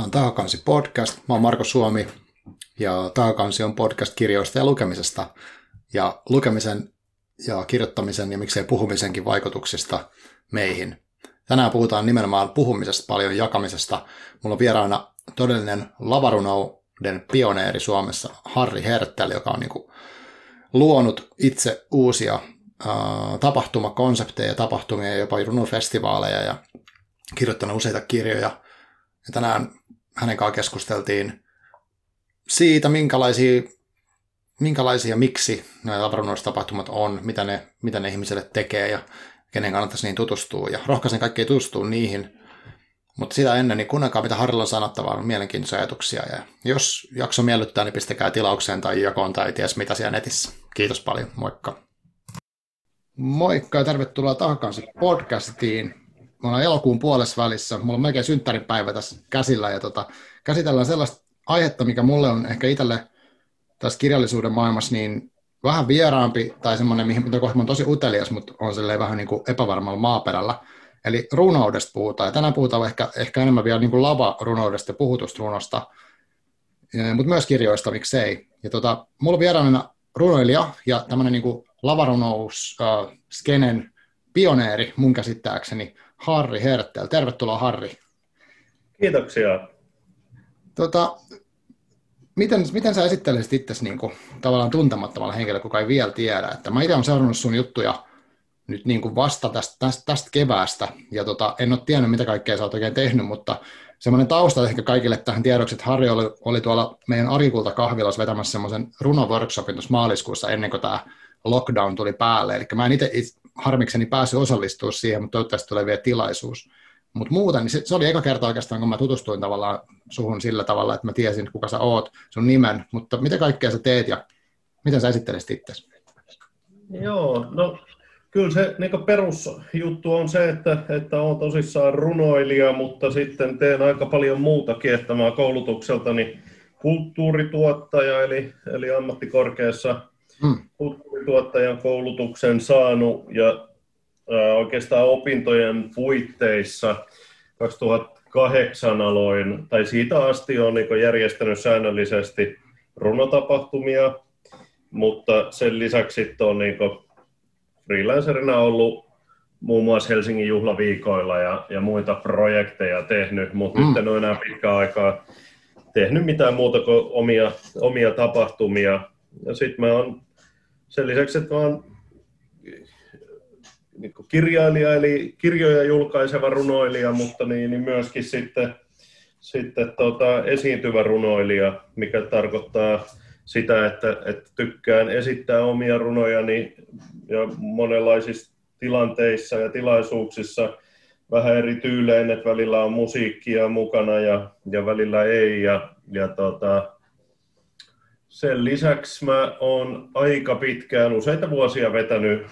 Tämä on Tahakansi podcast. Mä oon Marko Suomi ja Tahakansi on podcast kirjoista ja lukemisesta. Ja lukemisen ja kirjoittamisen ja miksei puhumisenkin vaikutuksista meihin. Tänään puhutaan nimenomaan puhumisesta paljon jakamisesta. Mulla on vieraana todellinen lavarunouden pioneeri Suomessa, Harri Herttel, joka on niin luonut itse uusia äh, tapahtumakonsepteja, tapahtumia ja jopa runofestivaaleja ja kirjoittanut useita kirjoja. Ja tänään hänen kanssaan keskusteltiin siitä, minkälaisia, minkälaisia miksi nämä tapahtumat on, mitä ne, mitä ne ihmiselle tekee ja kenen kannattaisi niin tutustua. Ja rohkaisen kaikkia tutustua niihin. Mutta sitä ennen, niin kuunnelkaa mitä Harilla on sanottavaa, on mielenkiintoisia ajatuksia. Ja jos jakso miellyttää, niin pistäkää tilaukseen tai jakoon tai ties mitä siellä netissä. Kiitos paljon, moikka. Moikka ja tervetuloa takaisin podcastiin. Me ollaan elokuun puolessa välissä. Mulla on melkein synttäripäivä tässä käsillä ja tota, käsitellään sellaista aihetta, mikä mulle on ehkä itselle tässä kirjallisuuden maailmassa niin vähän vieraampi tai semmoinen, mihin mitä kohta on tosi utelias, mutta on vähän niin kuin epävarmalla maaperällä. Eli runoudesta puhutaan. Ja tänään puhutaan ehkä, ehkä enemmän vielä niin kuin lava-runoudesta ja puhutusta runosta, mutta myös kirjoista, miksei. Ja tota, mulla on vieraana runoilija ja tämmöinen niin lavarunous äh, skenen pioneeri mun käsittääkseni, Harri Hertel. Tervetuloa Harri. Kiitoksia. Tota, miten, miten sä esittelisit itsesi niin kuin, tavallaan tuntemattomalla henkilöllä, kuka ei vielä tiedä? Että mä itse olen seurannut sun juttuja nyt niin kuin vasta tästä, tästä, tästä keväästä, ja tota, en ole tiennyt, mitä kaikkea sä oot oikein tehnyt, mutta semmoinen tausta ehkä kaikille tähän tiedoksi, että Harri oli, oli tuolla meidän Arikulta kahvilassa vetämässä semmoisen runoworkshopin tuossa maaliskuussa ennen kuin tämä lockdown tuli päälle, eli mä en itse harmikseni päässyt osallistumaan siihen, mutta toivottavasti tulee vielä tilaisuus. Mutta muuten, niin se, se, oli eka kerta oikeastaan, kun mä tutustuin tavallaan suhun sillä tavalla, että mä tiesin, kuka sä oot, sun nimen, mutta mitä kaikkea sä teet ja miten sä esittelisit itse? Joo, no kyllä se niin perusjuttu on se, että, että olen tosissaan runoilija, mutta sitten teen aika paljon muutakin, että mä koulutukseltani kulttuurituottaja, eli, eli ammattikorkeassa hmm. kulttuurituottajan koulutuksen saanut ja ää, oikeastaan opintojen puitteissa 2008 aloin, tai siitä asti olen niin järjestänyt säännöllisesti runotapahtumia, mutta sen lisäksi olen niin freelancerina ollut muun muassa Helsingin juhlaviikoilla ja, ja muita projekteja tehnyt, mutta mm. nyt en ole enää pitkään aikaa tehnyt mitään muuta kuin omia, omia tapahtumia. Ja sitten mä oon sen lisäksi, että oon niin kirjailija, eli kirjoja julkaiseva runoilija, mutta niin, niin myöskin sitten, sitten tota, esiintyvä runoilija, mikä tarkoittaa sitä, että, että tykkään esittää omia runojani ja monenlaisissa tilanteissa ja tilaisuuksissa vähän eri tyylein, että välillä on musiikkia mukana ja, ja välillä ei. Ja, ja tota, sen lisäksi mä oon aika pitkään, useita vuosia vetänyt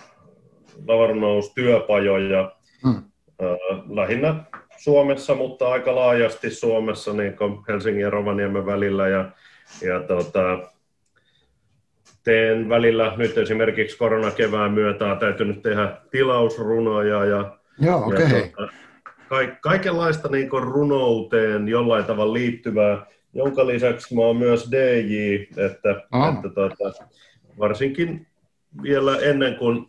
lavarunoustyöpajoja hmm. äh, lähinnä Suomessa, mutta aika laajasti Suomessa, niin kuin Helsingin ja Rovaniemen välillä. Ja, ja tota, teen välillä nyt esimerkiksi koronakevään myötä on täytynyt tehdä tilausrunoja ja, Joo, okay. ja tuota, ka- kaikenlaista niin runouteen jollain tavalla liittyvää, jonka lisäksi mä oon myös DJ, että, oh. että tuota, varsinkin vielä ennen kuin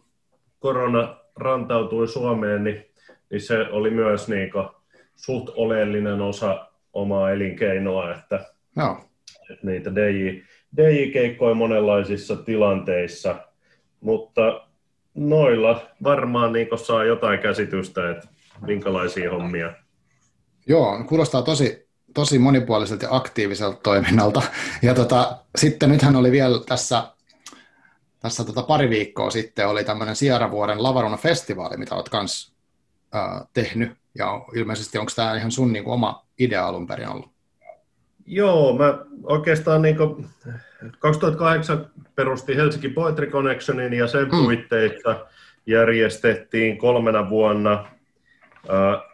korona rantautui Suomeen, niin, niin se oli myös niin kuin, suht oleellinen osa omaa elinkeinoa, että, no. että niitä DJ, DJ-keikkoja monenlaisissa tilanteissa, mutta noilla varmaan niin saa jotain käsitystä, että minkälaisia hommia. Joo, kuulostaa tosi, tosi monipuoliselta ja aktiiviselta toiminnalta. Ja tota, sitten nythän oli vielä tässä, tässä tota pari viikkoa sitten oli tämmöinen Sierra-vuoden Lavaruna-festivaali, mitä olet kanssa äh, tehnyt. Ja ilmeisesti onko tämä ihan sun niin kuin, oma idea alun perin ollut? Joo, mä oikeastaan niin 2008 perustin Helsinki Poetry Connectionin ja sen mm. puitteissa järjestettiin kolmena vuonna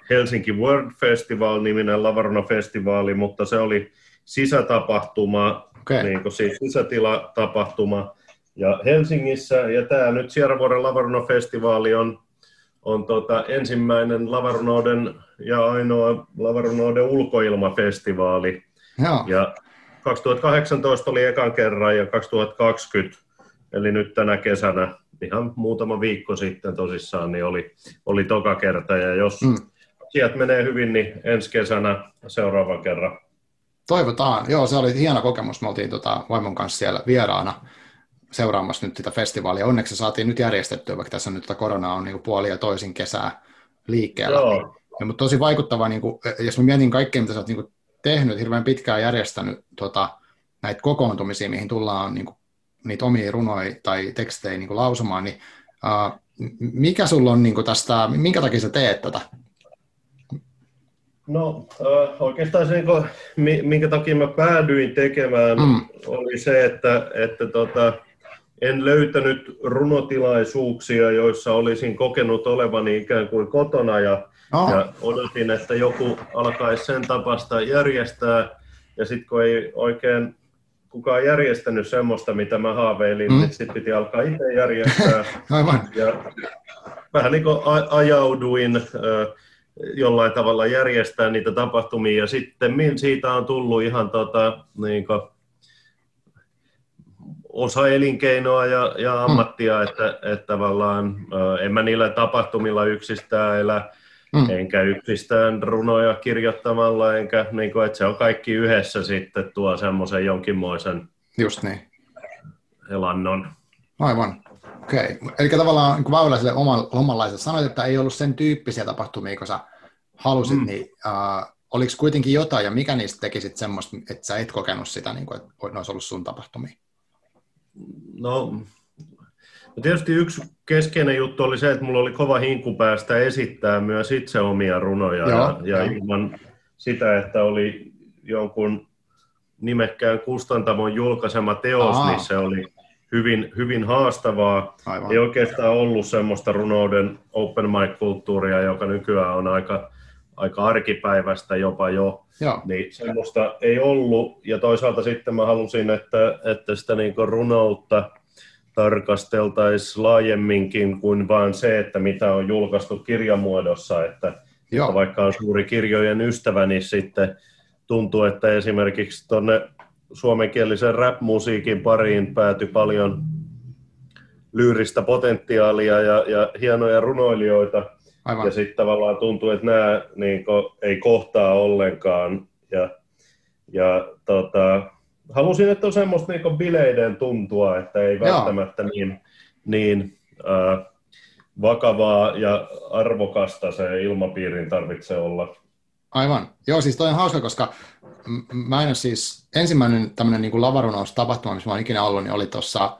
Helsinki World Festival-niminen Lavarona-festivaali, mutta se oli sisätapahtuma, okay. niin siis sisätilatapahtuma ja Helsingissä. Ja tämä nyt Sierravuoren Lavarona-festivaali on, on tota ensimmäinen lavarunouden ja ainoa lavarunouden ulkoilmafestivaali. Joo. Ja 2018 oli ekan kerran ja 2020, eli nyt tänä kesänä, ihan muutama viikko sitten tosissaan, niin oli, oli toka kerta. Ja jos mm. sieltä menee hyvin, niin ensi kesänä seuraavan kerran. Toivotaan. Joo, se oli hieno kokemus. Me oltiin tota, vaimon kanssa siellä vieraana seuraamassa nyt sitä festivaalia. Onneksi se saatiin nyt järjestettyä, vaikka tässä on nyt tätä koronaa on niin puoli ja toisin kesää liikkeellä. Joo. Ja, mutta tosi vaikuttava, niin kuin, jos mä mietin kaikkea, mitä sä oot niin kuin, tehnyt, hirveän pitkään järjestänyt tota, näitä kokoontumisia, mihin tullaan niin kuin, niitä omia runoja tai tekstejä niin kuin, lausumaan, niin uh, mikä sulla on niin kuin, tästä, minkä takia sä teet tätä? No äh, oikeastaan se, minkä takia mä päädyin tekemään, mm. oli se, että, että tota, en löytänyt runotilaisuuksia, joissa olisin kokenut olevani ikään kuin kotona ja, oh. ja odotin, että joku alkaisi sen tapasta järjestää. Ja sitten kun ei oikein kukaan järjestänyt semmoista, mitä mä haaveilin, mm. niin sitten piti alkaa itse järjestää. Aivan. Ja vähän niin kuin ajauduin jollain tavalla järjestää niitä tapahtumia, ja sitten siitä on tullut ihan tota, niin kuin, osa elinkeinoa ja, ja mm. ammattia, mm. että, että tavallaan en mä niillä tapahtumilla yksistään elä, mm. enkä yksistään runoja kirjoittamalla, enkä niin kuin, että se on kaikki yhdessä sitten tuo semmoisen jonkinmoisen Just niin. elannon. Aivan. Okei. Okay. Eli tavallaan niin Väyläiselle omanlaiselle sanoit, että ei ollut sen tyyppisiä tapahtumia, kun sä halusit, mm. niin uh, oliko kuitenkin jotain, ja mikä niistä tekisit semmoista, että sä et kokenut sitä, niin kuin, että ne olisi ollut sun tapahtumia? No, no, tietysti yksi keskeinen juttu oli se, että mulla oli kova hinku päästä esittää myös itse omia runoja. Joo, ja, ja ilman sitä, että oli jonkun nimekkään kustantamon julkaisema teos, Aa. niin se oli hyvin, hyvin haastavaa. Aivan. Ei oikeastaan ollut semmoista runouden open mic-kulttuuria, joka nykyään on aika, aika arkipäiväistä jopa jo. Joo. Niin semmoista ei ollut. Ja toisaalta sitten mä halusin, että, että sitä niin runoutta tarkasteltaisiin laajemminkin kuin vain se, että mitä on julkaistu kirjamuodossa. Että, että vaikka on suuri kirjojen ystävä, niin sitten tuntuu, että esimerkiksi tuonne suomenkielisen rap-musiikin pariin päätyi paljon lyyristä potentiaalia ja, ja hienoja runoilijoita. Aivan. Ja sitten tavallaan tuntuu, että nämä niin kuin, ei kohtaa ollenkaan. Ja, ja tota, halusin, että on semmoista niin bileiden tuntua, että ei Joo. välttämättä niin, niin äh, vakavaa ja arvokasta se ilmapiirin tarvitse olla. Aivan. Joo, siis toi on hauska, koska mä en ole siis, ensimmäinen tämmöinen niin lavarunaus-tapahtuma, missä mä oon ikinä ollut, niin oli tuossa,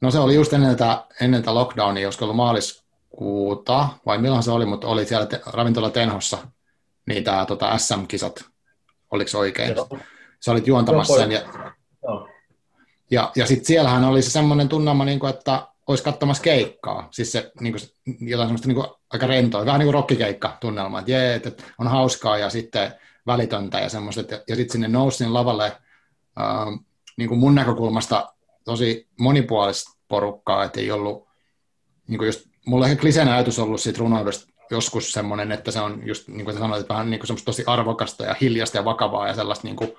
no se oli just ennen tätä, ennen tätä lockdownia, olisiko ollut maaliskuuta, vai milloin se oli, mutta oli siellä te, ravintola Tenhossa, niin tämä tota, SM-kisat, oliko oikein? Joo. Sä olit juontamassa sen, ja, ja, ja sitten siellähän oli se semmoinen tunnelma, niin kuin, että olisi katsomassa keikkaa, siis se niin kuin, jotain semmoista niin kuin, aika rentoa, vähän niin kuin rockikeikka tunnelma, että jee, että on hauskaa ja sitten välitöntä ja semmoista, ja, ja sitten sinne nousi sinne lavalle äh, niin kuin mun näkökulmasta tosi monipuolista porukkaa, että ei ollut, niin kuin just, mulla ehkä kliseen ajatus ollut siitä runoudesta joskus semmoinen, että se on just niin kuin sanoit, että vähän niin kuin semmoista tosi arvokasta ja hiljasta ja vakavaa ja sellaista niin kuin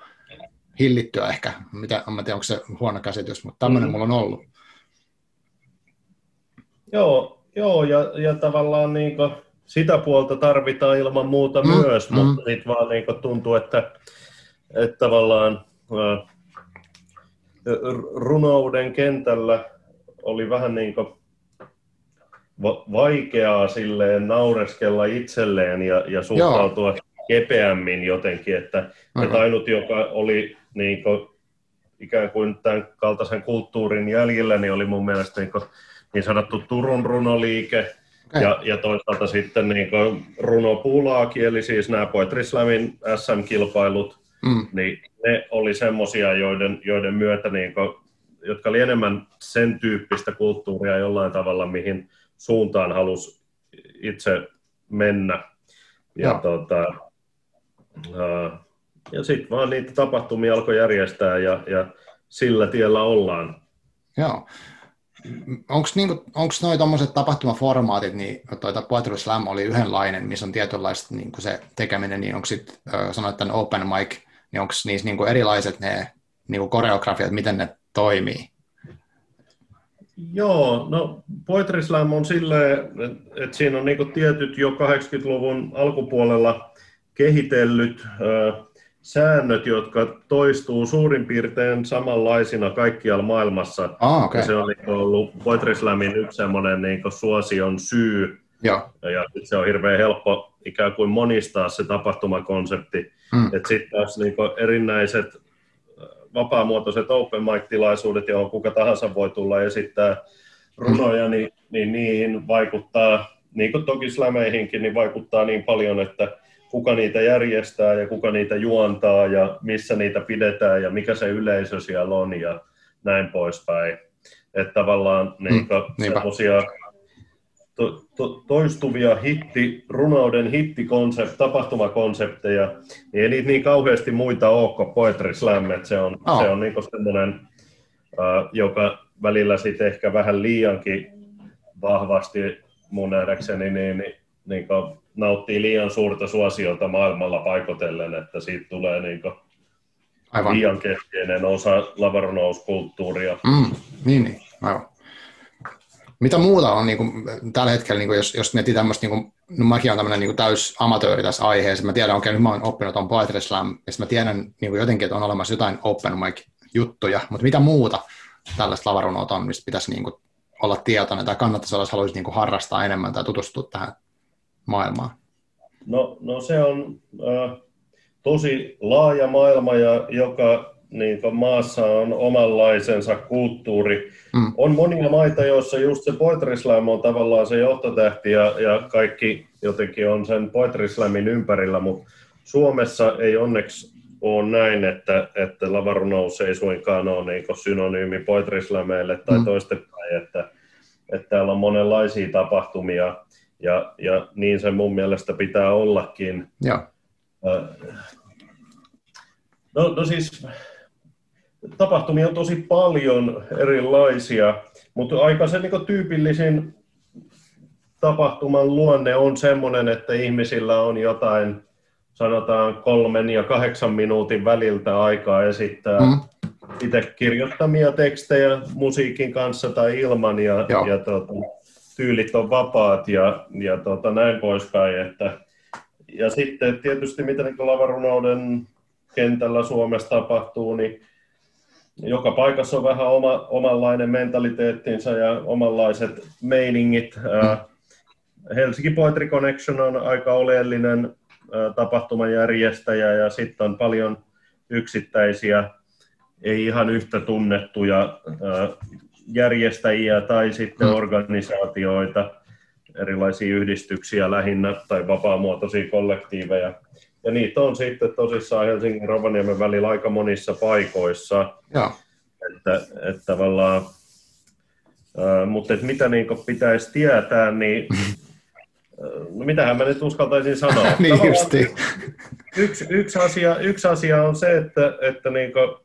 hillittyä ehkä, mitä, en tiedä onko se huono käsitys, mutta tämmöinen mm. mulla on ollut. Joo, joo ja, ja tavallaan niin kuin sitä puolta tarvitaan ilman muuta mm, myös, mm. mutta nyt vaan niin kuin tuntuu, että, että tavallaan äh, runouden kentällä oli vähän niin kuin vaikeaa silleen naureskella itselleen ja, ja suhtautua Joo. kepeämmin jotenkin, että, että ainut, joka oli niin kuin, ikään kuin tämän kaltaisen kulttuurin jäljellä, niin oli mun mielestä niin, kuin, niin sanottu Turun runoliike, okay. ja, ja toisaalta sitten niin kuin runopulaakin, eli siis nämä Poetry Slamin SM-kilpailut, mm. niin ne oli semmoisia, joiden, joiden myötä, niin kuin, jotka oli enemmän sen tyyppistä kulttuuria jollain tavalla, mihin suuntaan halusi itse mennä. Ja, ja. tota, uh, ja sitten vaan niitä tapahtumia alkoi järjestää ja, ja sillä tiellä ollaan. Joo. onko niinku, noi tuommoiset tapahtumaformaatit, niin toi Poetry Slam oli yhdenlainen, missä on tietynlaista niinku se tekeminen, niin onko sitten, sanoit tämän open mic, niin onko niissä niinku erilaiset ne niinku koreografiat, miten ne toimii? Joo, no Poetry Slam on silleen, että, että siinä on niinku tietyt jo 80-luvun alkupuolella kehitellyt äh, säännöt, jotka toistuu suurin piirtein samanlaisina kaikkialla maailmassa. Ah, okay. ja se on niin ollut Poetry Slamin yksi semmoinen niin suosion syy. Ja. ja se on hirveän helppo ikään kuin monistaa se tapahtumakonsepti. Mm. Että sitten taas niin erinäiset vapaamuotoiset open mic-tilaisuudet, johon kuka tahansa voi tulla esittää runoja, niin, niin niihin vaikuttaa, niin kuin toki slämeihinkin, niin vaikuttaa niin paljon, että kuka niitä järjestää ja kuka niitä juontaa ja missä niitä pidetään ja mikä se yleisö siellä on ja näin poispäin. Että tavallaan mm, niin semmoisia to, to, toistuvia hitti, runouden hittikonsept, tapahtumakonsepteja, niin ei niitä niin kauheasti muita ole kuin Poetry Slam, että se on, oh. se on niin semmoinen, uh, joka välillä sitten ehkä vähän liiankin vahvasti mun nähdäkseni niin, niin, niin nauttii liian suurta suosiota maailmalla paikotellen, että siitä tulee niin Aivan. liian keskeinen osa lavarunouskulttuuria. Mm, niin, niin, aivan. Mitä muuta on niin kuin, tällä hetkellä, niin kuin, jos, jos miettii tämmöistä, niin kuin, no mäkin olen tämmöinen niin täys amatööri tässä aiheessa, mä tiedän, okei, okay, nyt mä olen oppinut on Poetry Slam, ja mä tiedän niin kuin jotenkin, että on olemassa jotain open mic-juttuja, mutta mitä muuta tällaista lavarunoa on, mistä pitäisi niin kuin, olla tietoinen tai kannattaisi olla, jos haluaisi niin kuin, harrastaa enemmän tai tutustua tähän maailmaan? No, no se on äh, tosi laaja maailma, ja joka niin maassa on omanlaisensa kulttuuri. Mm. On monia maita, joissa just se Poetry Slam on tavallaan se johtotähti ja, ja kaikki jotenkin on sen Poetry Slamin ympärillä, mutta Suomessa ei onneksi ole näin, että, että lavarunous ei suinkaan ole niin synonyymi Poetry Slameille tai mm. toistepäin, että, että täällä on monenlaisia tapahtumia ja, ja niin se mun mielestä pitää ollakin. Ja. No, no siis tapahtumia on tosi paljon erilaisia, mutta aika se niin tyypillisin tapahtuman luonne on sellainen, että ihmisillä on jotain, sanotaan kolmen ja kahdeksan minuutin väliltä aikaa esittää mm. itse kirjoittamia tekstejä musiikin kanssa tai ilman, ja, ja tuota, tyylit on vapaat ja, ja tuota, näin poispäin. Että, ja sitten tietysti mitä niin lavarunouden kentällä Suomessa tapahtuu, niin joka paikassa on vähän oma, omanlainen mentaliteettinsa ja omanlaiset meiningit. Helsinki Poetry Connection on aika oleellinen tapahtuman järjestäjä ja sitten on paljon yksittäisiä, ei ihan yhtä tunnettuja järjestäjiä tai sitten organisaatioita, erilaisia yhdistyksiä lähinnä tai vapaamuotoisia kollektiiveja, ja niitä on sitten tosissaan Helsingin Rovaniemen välillä aika monissa paikoissa. Ja. Että, että tavallaan, äh, mutta että mitä niin pitäisi tietää, niin no mitähän mä nyt uskaltaisin sanoa. niin justi. Yksi, yksi, asia, yksi asia on se, että, että niin kuin, että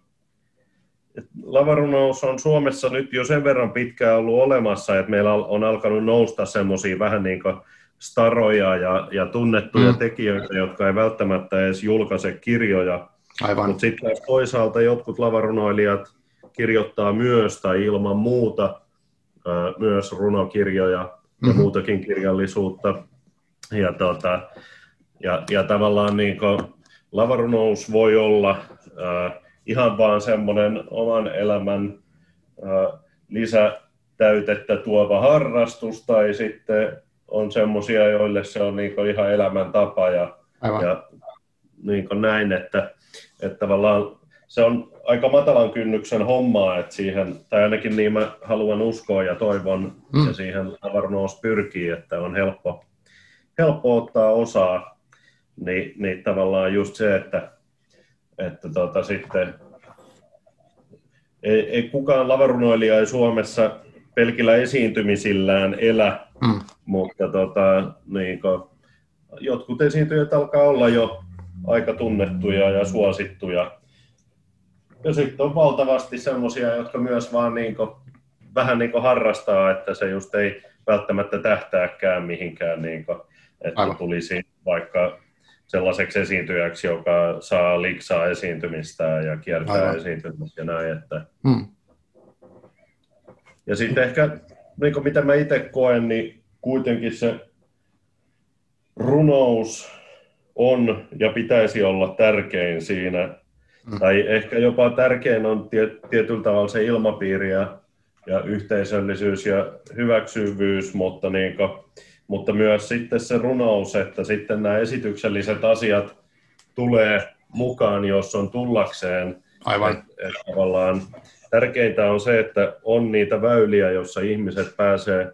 lavarunous on Suomessa nyt jo sen verran pitkään ollut olemassa, että meillä on alkanut nousta semmoisia vähän niin kuin staroja ja, ja tunnettuja mm. tekijöitä, jotka ei välttämättä edes julkaise kirjoja. Aivan. Mutta sitten toisaalta jotkut lavarunoilijat kirjoittaa myös tai ilman muuta myös runokirjoja mm-hmm. ja muutakin kirjallisuutta. Ja, tota, ja, ja tavallaan niin lavarunous voi olla ää, ihan vaan semmoinen oman elämän lisätäytettä tuova harrastus tai sitten on semmoisia, joille se on niin ihan elämäntapa ja, ja niin näin, että, että tavallaan se on aika matalan kynnyksen hommaa, että siihen, tai ainakin niin mä haluan uskoa ja toivon, mm. ja siihen avaruus pyrkii, että on helppo, helppo ottaa osaa, niin, niin tavallaan just se, että, että tota sitten ei, ei kukaan lavarunoilija ei Suomessa pelkillä esiintymisillään elä, mm. mutta tota, niin kuin, jotkut esiintyjät alkaa olla jo aika tunnettuja ja suosittuja. Ja sitten on valtavasti semmoisia, jotka myös vaan niin kuin, vähän niin harrastaa, että se just ei välttämättä tähtääkään mihinkään, niin kuin, että Aivan. tulisi vaikka sellaiseksi esiintyjäksi, joka saa liksaa esiintymistä ja kiertää Aivan. esiintymistä ja näin. Että... Hmm. Ja sitten ehkä, niin kuin mitä mä itse koen, niin kuitenkin se runous on ja pitäisi olla tärkein siinä, mm. tai ehkä jopa tärkein on tietyllä tavalla se ilmapiiri ja, ja yhteisöllisyys ja hyväksyvyys, mutta, niin kuin, mutta myös sitten se runous, että sitten nämä esitykselliset asiat tulee mukaan, jos on tullakseen. Aivan. Et, et tavallaan tärkeintä on se, että on niitä väyliä, joissa ihmiset pääsee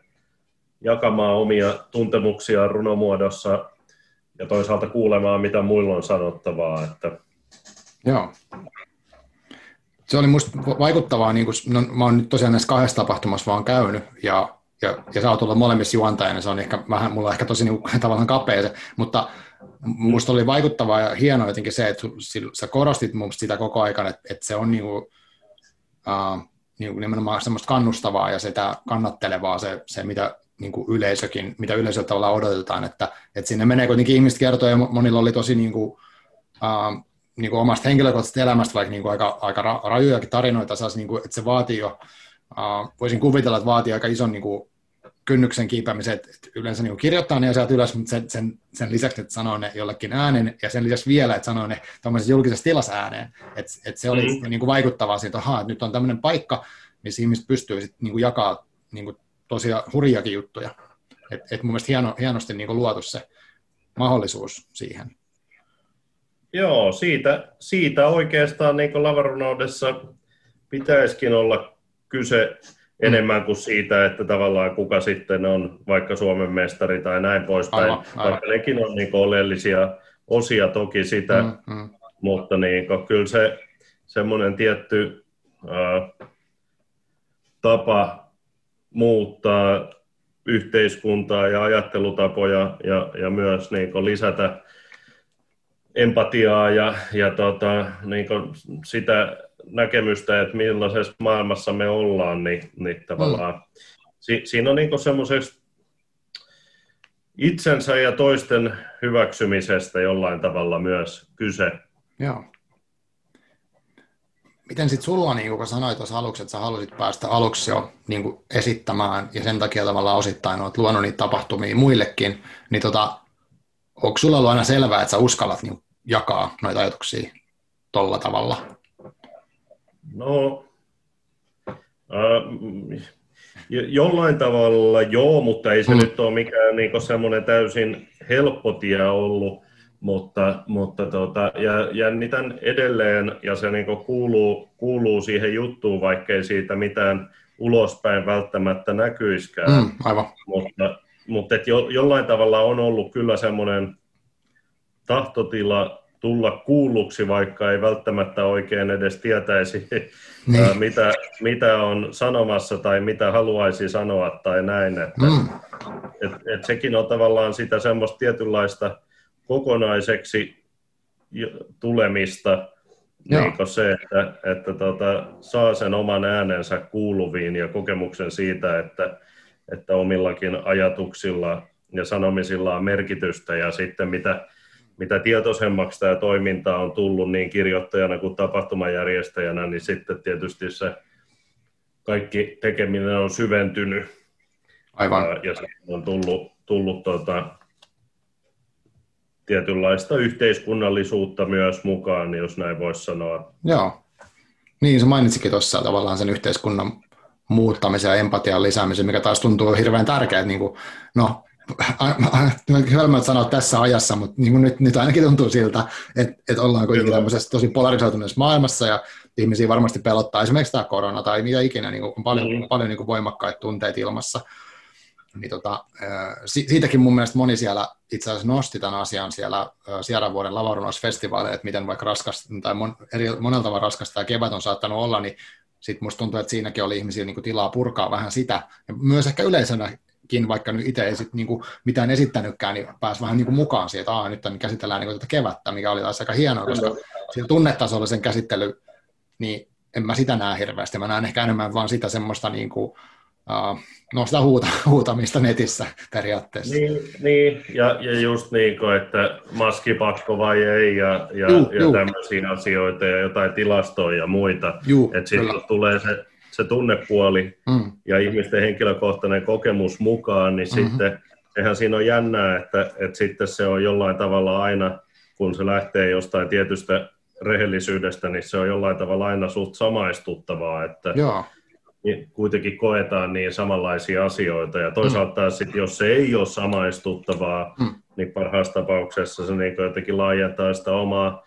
jakamaan omia tuntemuksia runomuodossa ja toisaalta kuulemaan, mitä muilla on sanottavaa. Että... Joo. Se oli musta vaikuttavaa, niin kun, no, mä oon nyt tosiaan näissä kahdessa tapahtumassa vaan käynyt, ja, ja, ja sä oot ollut molemmissa juontajana, se on ehkä vähän, mulla on ehkä tosi niin, tavallaan kapea se, mutta musta oli vaikuttavaa ja hienoa jotenkin se, että sä korostit mun sitä koko ajan, että, että se on niin kuin, uh, niin kuin nimenomaan semmoista kannustavaa ja sitä kannattelevaa se, se mitä niin kuin yleisökin, mitä yleisöltä tavallaan odotetaan, että, että sinne menee kuitenkin ihmiset kertoa, ja monilla oli tosi niin kuin, uh, niin kuin omasta henkilökohtaisesta elämästä vaikka niin kuin aika, aika rajujakin tarinoita, saas, niin kuin, että se vaatii jo, uh, voisin kuvitella, että vaatii aika ison niin kuin, kynnyksen kiipeämisen, että, että yleensä niin kirjoittaa ne asiat ylös, mutta sen, sen, sen lisäksi, että sanoo ne jollekin äänen, ja sen lisäksi vielä, että sanoo ne tuommoisessa julkisessa tilassa ääneen. Että, että se oli mm. niin kuin vaikuttavaa siitä, että, että nyt on tämmöinen paikka, missä ihmiset pystyy sitten niin kuin jakaa niin kuin tosia hurjakin juttuja. Et, et mun mielestä hieno, hienosti niin luotu se mahdollisuus siihen. Joo, siitä, siitä oikeastaan niin lavarunoudessa pitäisikin olla kyse. Enemmän kuin siitä, että tavallaan kuka sitten on vaikka Suomen mestari tai näin poispäin. Aivan, aivan. Vaikka nekin on niin oleellisia osia toki sitä, mm, mm. mutta niin kuin, kyllä se semmoinen tietty äh, tapa muuttaa yhteiskuntaa ja ajattelutapoja ja, ja myös niin lisätä empatiaa ja, ja tota, niin sitä näkemystä, että millaisessa maailmassa me ollaan, niin, niin tavallaan mm. si, siinä on niin semmoisesta itsensä ja toisten hyväksymisestä jollain tavalla myös kyse. Joo miten sitten sulla, niin kun sanoit tuossa aluksi, että sä halusit päästä aluksi jo niin kuin esittämään, ja sen takia tavallaan osittain olet luonut niitä tapahtumia muillekin, niin tota, onko sulla ollut aina selvää, että sä uskallat niin jakaa noita ajatuksia tuolla tavalla? No, äh, jollain tavalla joo, mutta ei se mm. nyt ole mikään niin semmoinen täysin helppo tie ollut mutta, mutta tota, ja jännitän edelleen, ja se niin kuuluu, kuuluu siihen juttuun, vaikkei siitä mitään ulospäin välttämättä näkyiskään. Mm, aivan. Mutta, mutta jo, jollain tavalla on ollut kyllä semmoinen tahtotila tulla kuulluksi, vaikka ei välttämättä oikein edes tietäisi, niin. mitä, mitä on sanomassa tai mitä haluaisi sanoa tai näin. Että, mm. et, et sekin on tavallaan sitä semmoista tietynlaista kokonaiseksi tulemista, niin se, että, että tota, saa sen oman äänensä kuuluviin ja kokemuksen siitä, että, että omillakin ajatuksilla ja sanomisilla on merkitystä ja sitten mitä, mitä tietoisemmaksi tämä toiminta on tullut niin kirjoittajana kuin tapahtumajärjestäjänä, niin sitten tietysti se kaikki tekeminen on syventynyt. Aivan. Ja, ja on tullut, tullut tota, tietynlaista yhteiskunnallisuutta myös mukaan, jos näin voisi sanoa. Joo. Niin, se mainitsikin tuossa tavallaan sen yhteiskunnan muuttamisen ja empatian lisäämisen, mikä taas tuntuu hirveän tärkeää. Niin kuin, no, hölmöt sanoa tässä ajassa, mutta niin kuin nyt, nyt ainakin tuntuu siltä, että, että ollaan kuitenkin tämmöisessä tosi polarisoituneessa maailmassa ja ihmisiä varmasti pelottaa esimerkiksi tämä korona tai mitä ikinä, niin kuin, on paljon, mm. paljon niin kuin voimakkaita tunteita ilmassa. Niin tota, siitäkin mun mielestä moni siellä itse asiassa nosti tämän asian siellä Sierra vuoden lavarunausfestivaaleilla, että miten vaikka raskas, tai mon, eri, monelta tavalla raskasta tämä kevät on saattanut olla, niin sitten musta tuntuu, että siinäkin oli ihmisiä niin kuin tilaa purkaa vähän sitä. Ja myös ehkä yleisönäkin, vaikka nyt itse ei sit, niin kuin mitään esittänytkään, niin pääsi vähän niin kuin mukaan siihen, että nyt on, käsitellään niin kuin tätä kevättä, mikä oli taas aika hienoa, koska siinä tunnetasolla sen käsittely, niin en mä sitä näe hirveästi. Mä näen ehkä enemmän vaan sitä semmoista niin kuin, uh, no sitä huuta, huutamista netissä periaatteessa. Niin, niin. Ja, ja just niin kuin, että maskipakko vai ei ja, ja, juu, ja juu. tämmöisiä asioita ja jotain tilastoja ja muita. Että sitten tulee se, se tunnepuoli mm. ja ihmisten henkilökohtainen kokemus mukaan, niin mm-hmm. sitten eihän siinä ole jännää, että, että sitten se on jollain tavalla aina, kun se lähtee jostain tietystä rehellisyydestä, niin se on jollain tavalla aina suht samaistuttavaa, että Joo. Niin kuitenkin koetaan niin samanlaisia asioita. Ja toisaalta mm. sitten, jos se ei ole samaistuttavaa, mm. niin parhaassa tapauksessa se niin jotenkin laajentaa sitä omaa,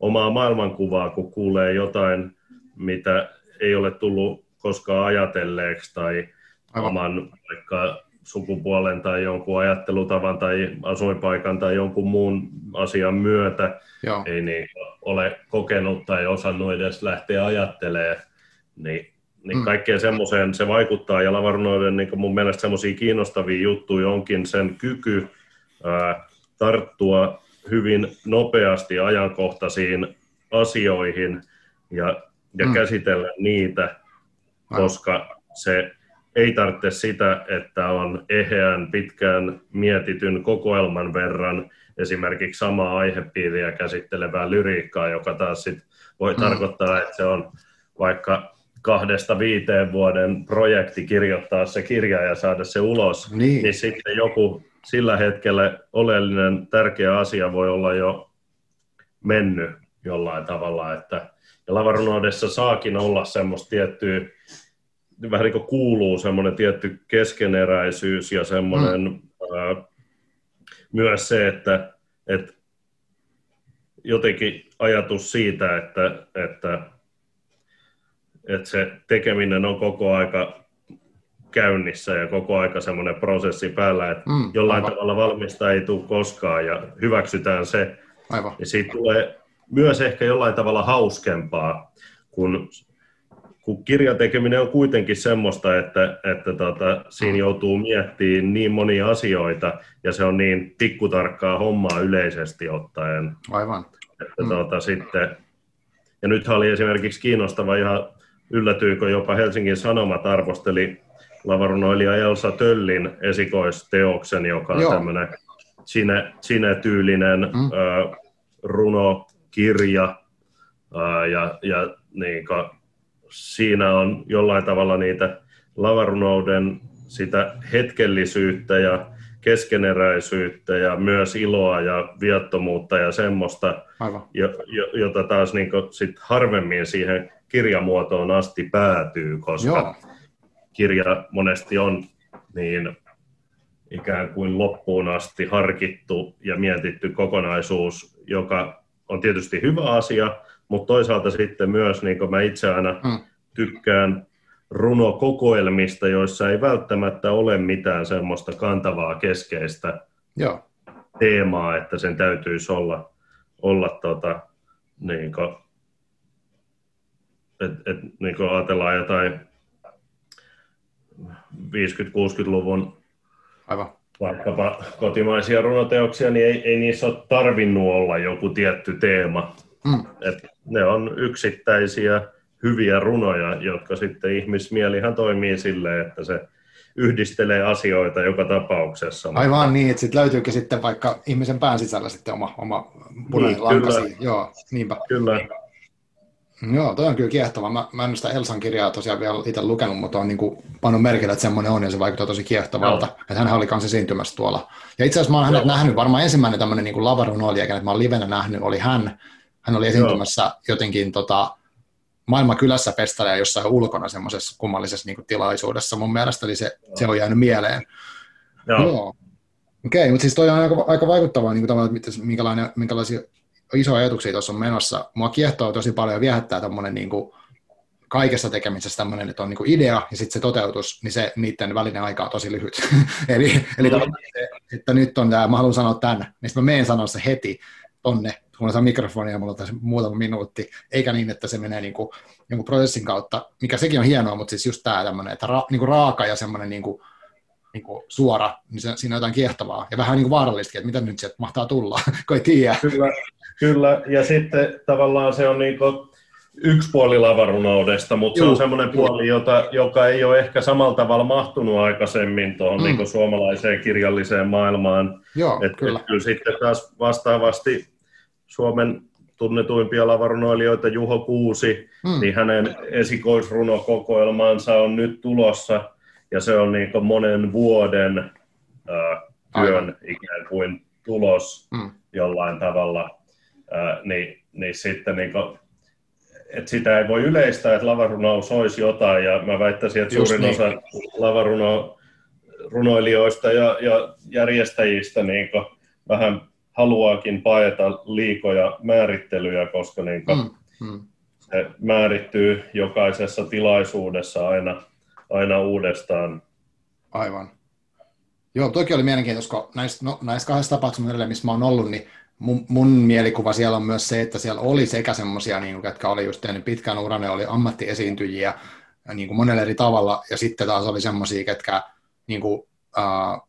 omaa maailmankuvaa, kun kuulee jotain, mitä ei ole tullut koskaan ajatelleeksi tai Aivan. oman vaikka sukupuolen tai jonkun ajattelutavan tai asuinpaikan tai jonkun muun asian myötä Joo. ei niin ole kokenut tai osannut edes lähteä ajattelemaan, niin, niin mm. kaikkeen semmoiseen se vaikuttaa. Ja lavarnoiden niin mun mielestä semmoisia kiinnostavia juttuja onkin sen kyky ää, tarttua hyvin nopeasti ajankohtaisiin asioihin ja, ja mm. käsitellä niitä, koska se ei tarvitse sitä, että on eheän pitkään mietityn kokoelman verran esimerkiksi samaa aihepiiriä käsittelevää lyriikkaa, joka taas sit voi mm. tarkoittaa, että se on vaikka kahdesta viiteen vuoden projekti kirjoittaa se kirja ja saada se ulos, niin, niin sitten joku sillä hetkellä oleellinen tärkeä asia voi olla jo mennyt jollain tavalla, että ja lavarunoudessa saakin olla semmoista tiettyä vähän niin kuin kuuluu semmoinen tietty keskeneräisyys ja semmoinen mm. ää, myös se, että, että jotenkin ajatus siitä, että, että, että se tekeminen on koko aika käynnissä ja koko aika semmoinen prosessi päällä, että mm, jollain aivan. tavalla valmista ei tule koskaan ja hyväksytään se. Aivan. Ja siitä tulee myös ehkä jollain tavalla hauskempaa, kun kun kirjan tekeminen on kuitenkin semmoista, että, että tota, siinä joutuu miettimään niin monia asioita ja se on niin tikkutarkkaa hommaa yleisesti ottaen. Aivan. Että, mm. tota, sitten, ja nythän oli esimerkiksi kiinnostava ihan yllätyykö jopa Helsingin Sanomat arvosteli lavarunoilija Elsa Töllin esikoisteoksen, joka on tämmöinen sine-tyylinen mm. äh, runokirja äh, ja, ja niin kuin, siinä on jollain tavalla niitä lavarunouden sitä hetkellisyyttä ja keskeneräisyyttä ja myös iloa ja viattomuutta ja semmoista, Aivan. jota taas niin sit harvemmin siihen kirjamuotoon asti päätyy, koska Joo. kirja monesti on niin ikään kuin loppuun asti harkittu ja mietitty kokonaisuus, joka on tietysti hyvä asia, mutta toisaalta sitten myös, niin kuin mä itse aina mm. tykkään runokokoelmista, joissa ei välttämättä ole mitään semmoista kantavaa keskeistä Joo. teemaa, että sen täytyisi olla, olla tota, niin kuin, et, et, niin kuin ajatellaan jotain 50-60-luvun Aivan. vaikkapa kotimaisia runoteoksia, niin ei, ei niissä ole tarvinnut olla joku tietty teema. Mm. Et ne on yksittäisiä hyviä runoja, jotka sitten ihmismielihan toimii silleen, että se yhdistelee asioita joka tapauksessa. Aivan niin, että sitten löytyykin sitten vaikka ihmisen pään sisällä sitten oma, oma punainen niin, lanka kyllä. Joo, niinpä. Kyllä. Joo, toi on kyllä kiehtova. Mä, mä en sitä Elsan kirjaa tosiaan vielä itse lukenut, mutta on niin kuin pannut merkille, että semmoinen on ja se vaikuttaa tosi kiehtovalta. No. Että hän oli kanssa esiintymässä tuolla. Ja itse asiassa mä oon hänet nähnyt, varmaan ensimmäinen tämmöinen niin lavarunoilija, kenet mä oon livenä nähnyt, oli hän. Hän oli esiintymässä Joo. jotenkin tota, maailman kylässä festareja jossain ulkona semmoisessa kummallisessa niin tilaisuudessa mun mielestä, eli se, se on jäänyt mieleen. Joo. Joo. Okei, okay, mutta siis toi on aika, aika vaikuttavaa, niin kuin että minkälainen, minkälaisia isoja ajatuksia tuossa on menossa. Mua kiehtoo tosi paljon ja viehättää tämmöinen niin kuin, kaikessa tekemisessä tämmöinen, että on niin kuin idea ja sitten se toteutus, niin se niiden välinen aika on tosi lyhyt. eli eli mm. että nyt on tämä, mä haluan sanoa tämän, niin sitten mä menen sanoa se heti tonne mulla on mikrofonia, mulla on tässä muutama minuutti, eikä niin, että se menee niin kuin, jonkun prosessin kautta, mikä sekin on hienoa, mutta siis just tämä tämmöinen, että ra, niin kuin raaka ja semmoinen niin kuin, niin kuin suora, niin se, siinä on jotain kiehtovaa ja vähän niin kuin vaarallista, että mitä nyt sieltä mahtaa tulla, kun ei tiedä. Kyllä, kyllä. ja sitten tavallaan se on niin kuin, yksi puoli lavarunoudesta, mutta Juu, se on semmoinen puoli, jota, joka ei ole ehkä samalla tavalla mahtunut aikaisemmin tuohon mm. niin suomalaiseen kirjalliseen maailmaan. Joo, et, kyllä. Et kyllä sitten taas vastaavasti Suomen tunnetuimpia lavarunoilijoita Juho Kuusi, mm. niin hänen esikoisrunokokoelmansa on nyt tulossa, ja se on niin monen vuoden äh, työn Aivan. ikään kuin tulos mm. jollain tavalla, äh, niin, niin sitten niin kuin, että sitä ei voi yleistää, että lavarunous olisi jotain, ja mä väittäisin, että Just suurin niin. osa lavaruno runoilijoista ja, ja järjestäjistä niin vähän haluaakin paeta liikoja määrittelyjä, koska niin kuin, mm, mm. se määrittyy jokaisessa tilaisuudessa aina, aina uudestaan. Aivan. Joo, toki oli mielenkiintoista, kun näissä, no, näissä kahdessa tapahtumassa, missä mä oon ollut, niin mun, mun mielikuva siellä on myös se, että siellä oli sekä semmoisia, niin jotka oli just tehnyt pitkän uran, ne oli ammattiesiintyjiä niin kuin monella eri tavalla, ja sitten taas oli semmoisia, ketkä niin kuin, uh,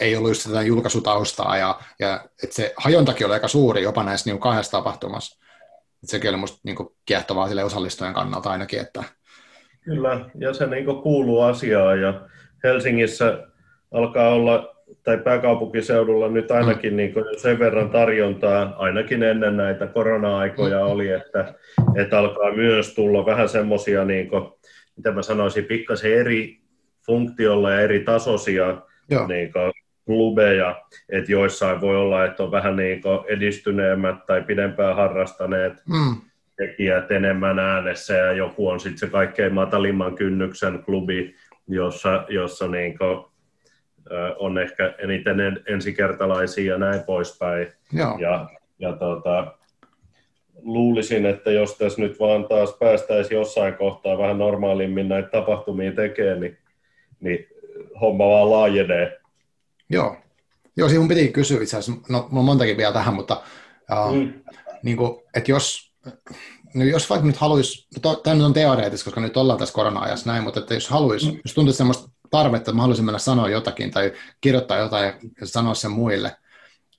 ei ollut just tätä julkaisutaustaa, ja, ja että se hajontakin oli aika suuri jopa näissä niin kahdessa tapahtumassa. Et sekin oli musta niin kuin, kiehtovaa sille osallistujen kannalta ainakin. Että... Kyllä, ja se niin kuuluu asiaan, ja Helsingissä alkaa olla tai pääkaupunkiseudulla nyt ainakin niin sen verran tarjontaa, ainakin ennen näitä korona-aikoja mm. oli, että, että alkaa myös tulla vähän semmoisia, niin mitä mä sanoisin, pikkasen eri funktiolla ja eri tasoisia niin kuin, klubeja, että joissain voi olla, että on vähän niin edistyneemmät tai pidempään harrastaneet mm. Tekijät enemmän äänessä ja joku on sitten se kaikkein matalimman kynnyksen klubi, jossa, jossa niin kuin, on ehkä eniten ensikertalaisia ja näin poispäin. Joo. Ja, ja tota, luulisin, että jos tässä nyt vaan taas päästäisiin jossain kohtaa vähän normaalimmin näitä tapahtumia tekemään, niin, niin homma vaan laajenee. Joo. Joo, siinä mun piti kysyä itse asiassa, no on montakin vielä tähän, mutta uh, mm. niin kuin, että jos, no jos vaikka nyt haluaisi, no tämä nyt on teoreettista, koska nyt ollaan tässä korona-ajassa näin, mutta että jos haluaisi, mm. jos tuntuisi semmoista tarvetta, että mä haluaisin mennä sanoa jotakin tai kirjoittaa jotain ja sanoa sen muille,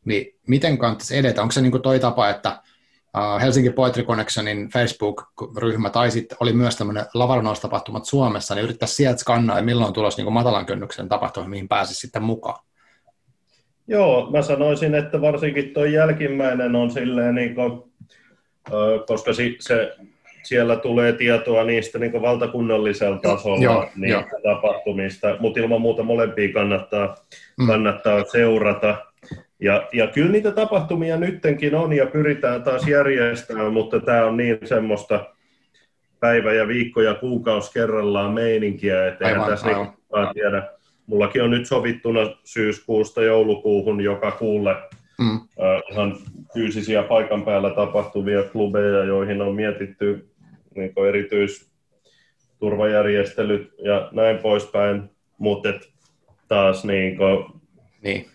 niin miten kannattaisi edetä? Onko se niin kuin toi tapa, että Helsinki Poetry Connectionin Facebook-ryhmä tai sitten oli myös tämmöinen lavarnoustapahtumat Suomessa, niin yrittää sieltä skannaa, ja milloin on tulossa niin matalan kynnyksen tapahtuma, mihin pääsisi sitten mukaan? Joo, mä sanoisin, että varsinkin tuo jälkimmäinen on silleen, niin kuin, koska se siellä tulee tietoa niistä niin valtakunnallisella tasolla joo, niistä jo. tapahtumista, mutta ilman muuta molempia kannattaa, mm. kannattaa seurata. Ja, ja kyllä niitä tapahtumia nyttenkin on ja pyritään taas järjestämään, mutta tämä on niin semmoista päivä ja viikko ja kuukausi kerrallaan meininkiä, että eihän tässä aivan. Niin tiedä. Mullakin on nyt sovittuna syyskuusta joulukuuhun joka kuulle mm. äh, ihan fyysisiä paikan päällä tapahtuvia klubeja, joihin on mietitty niin erityisturvajärjestelyt ja näin poispäin, mutta taas niin kuin, niin.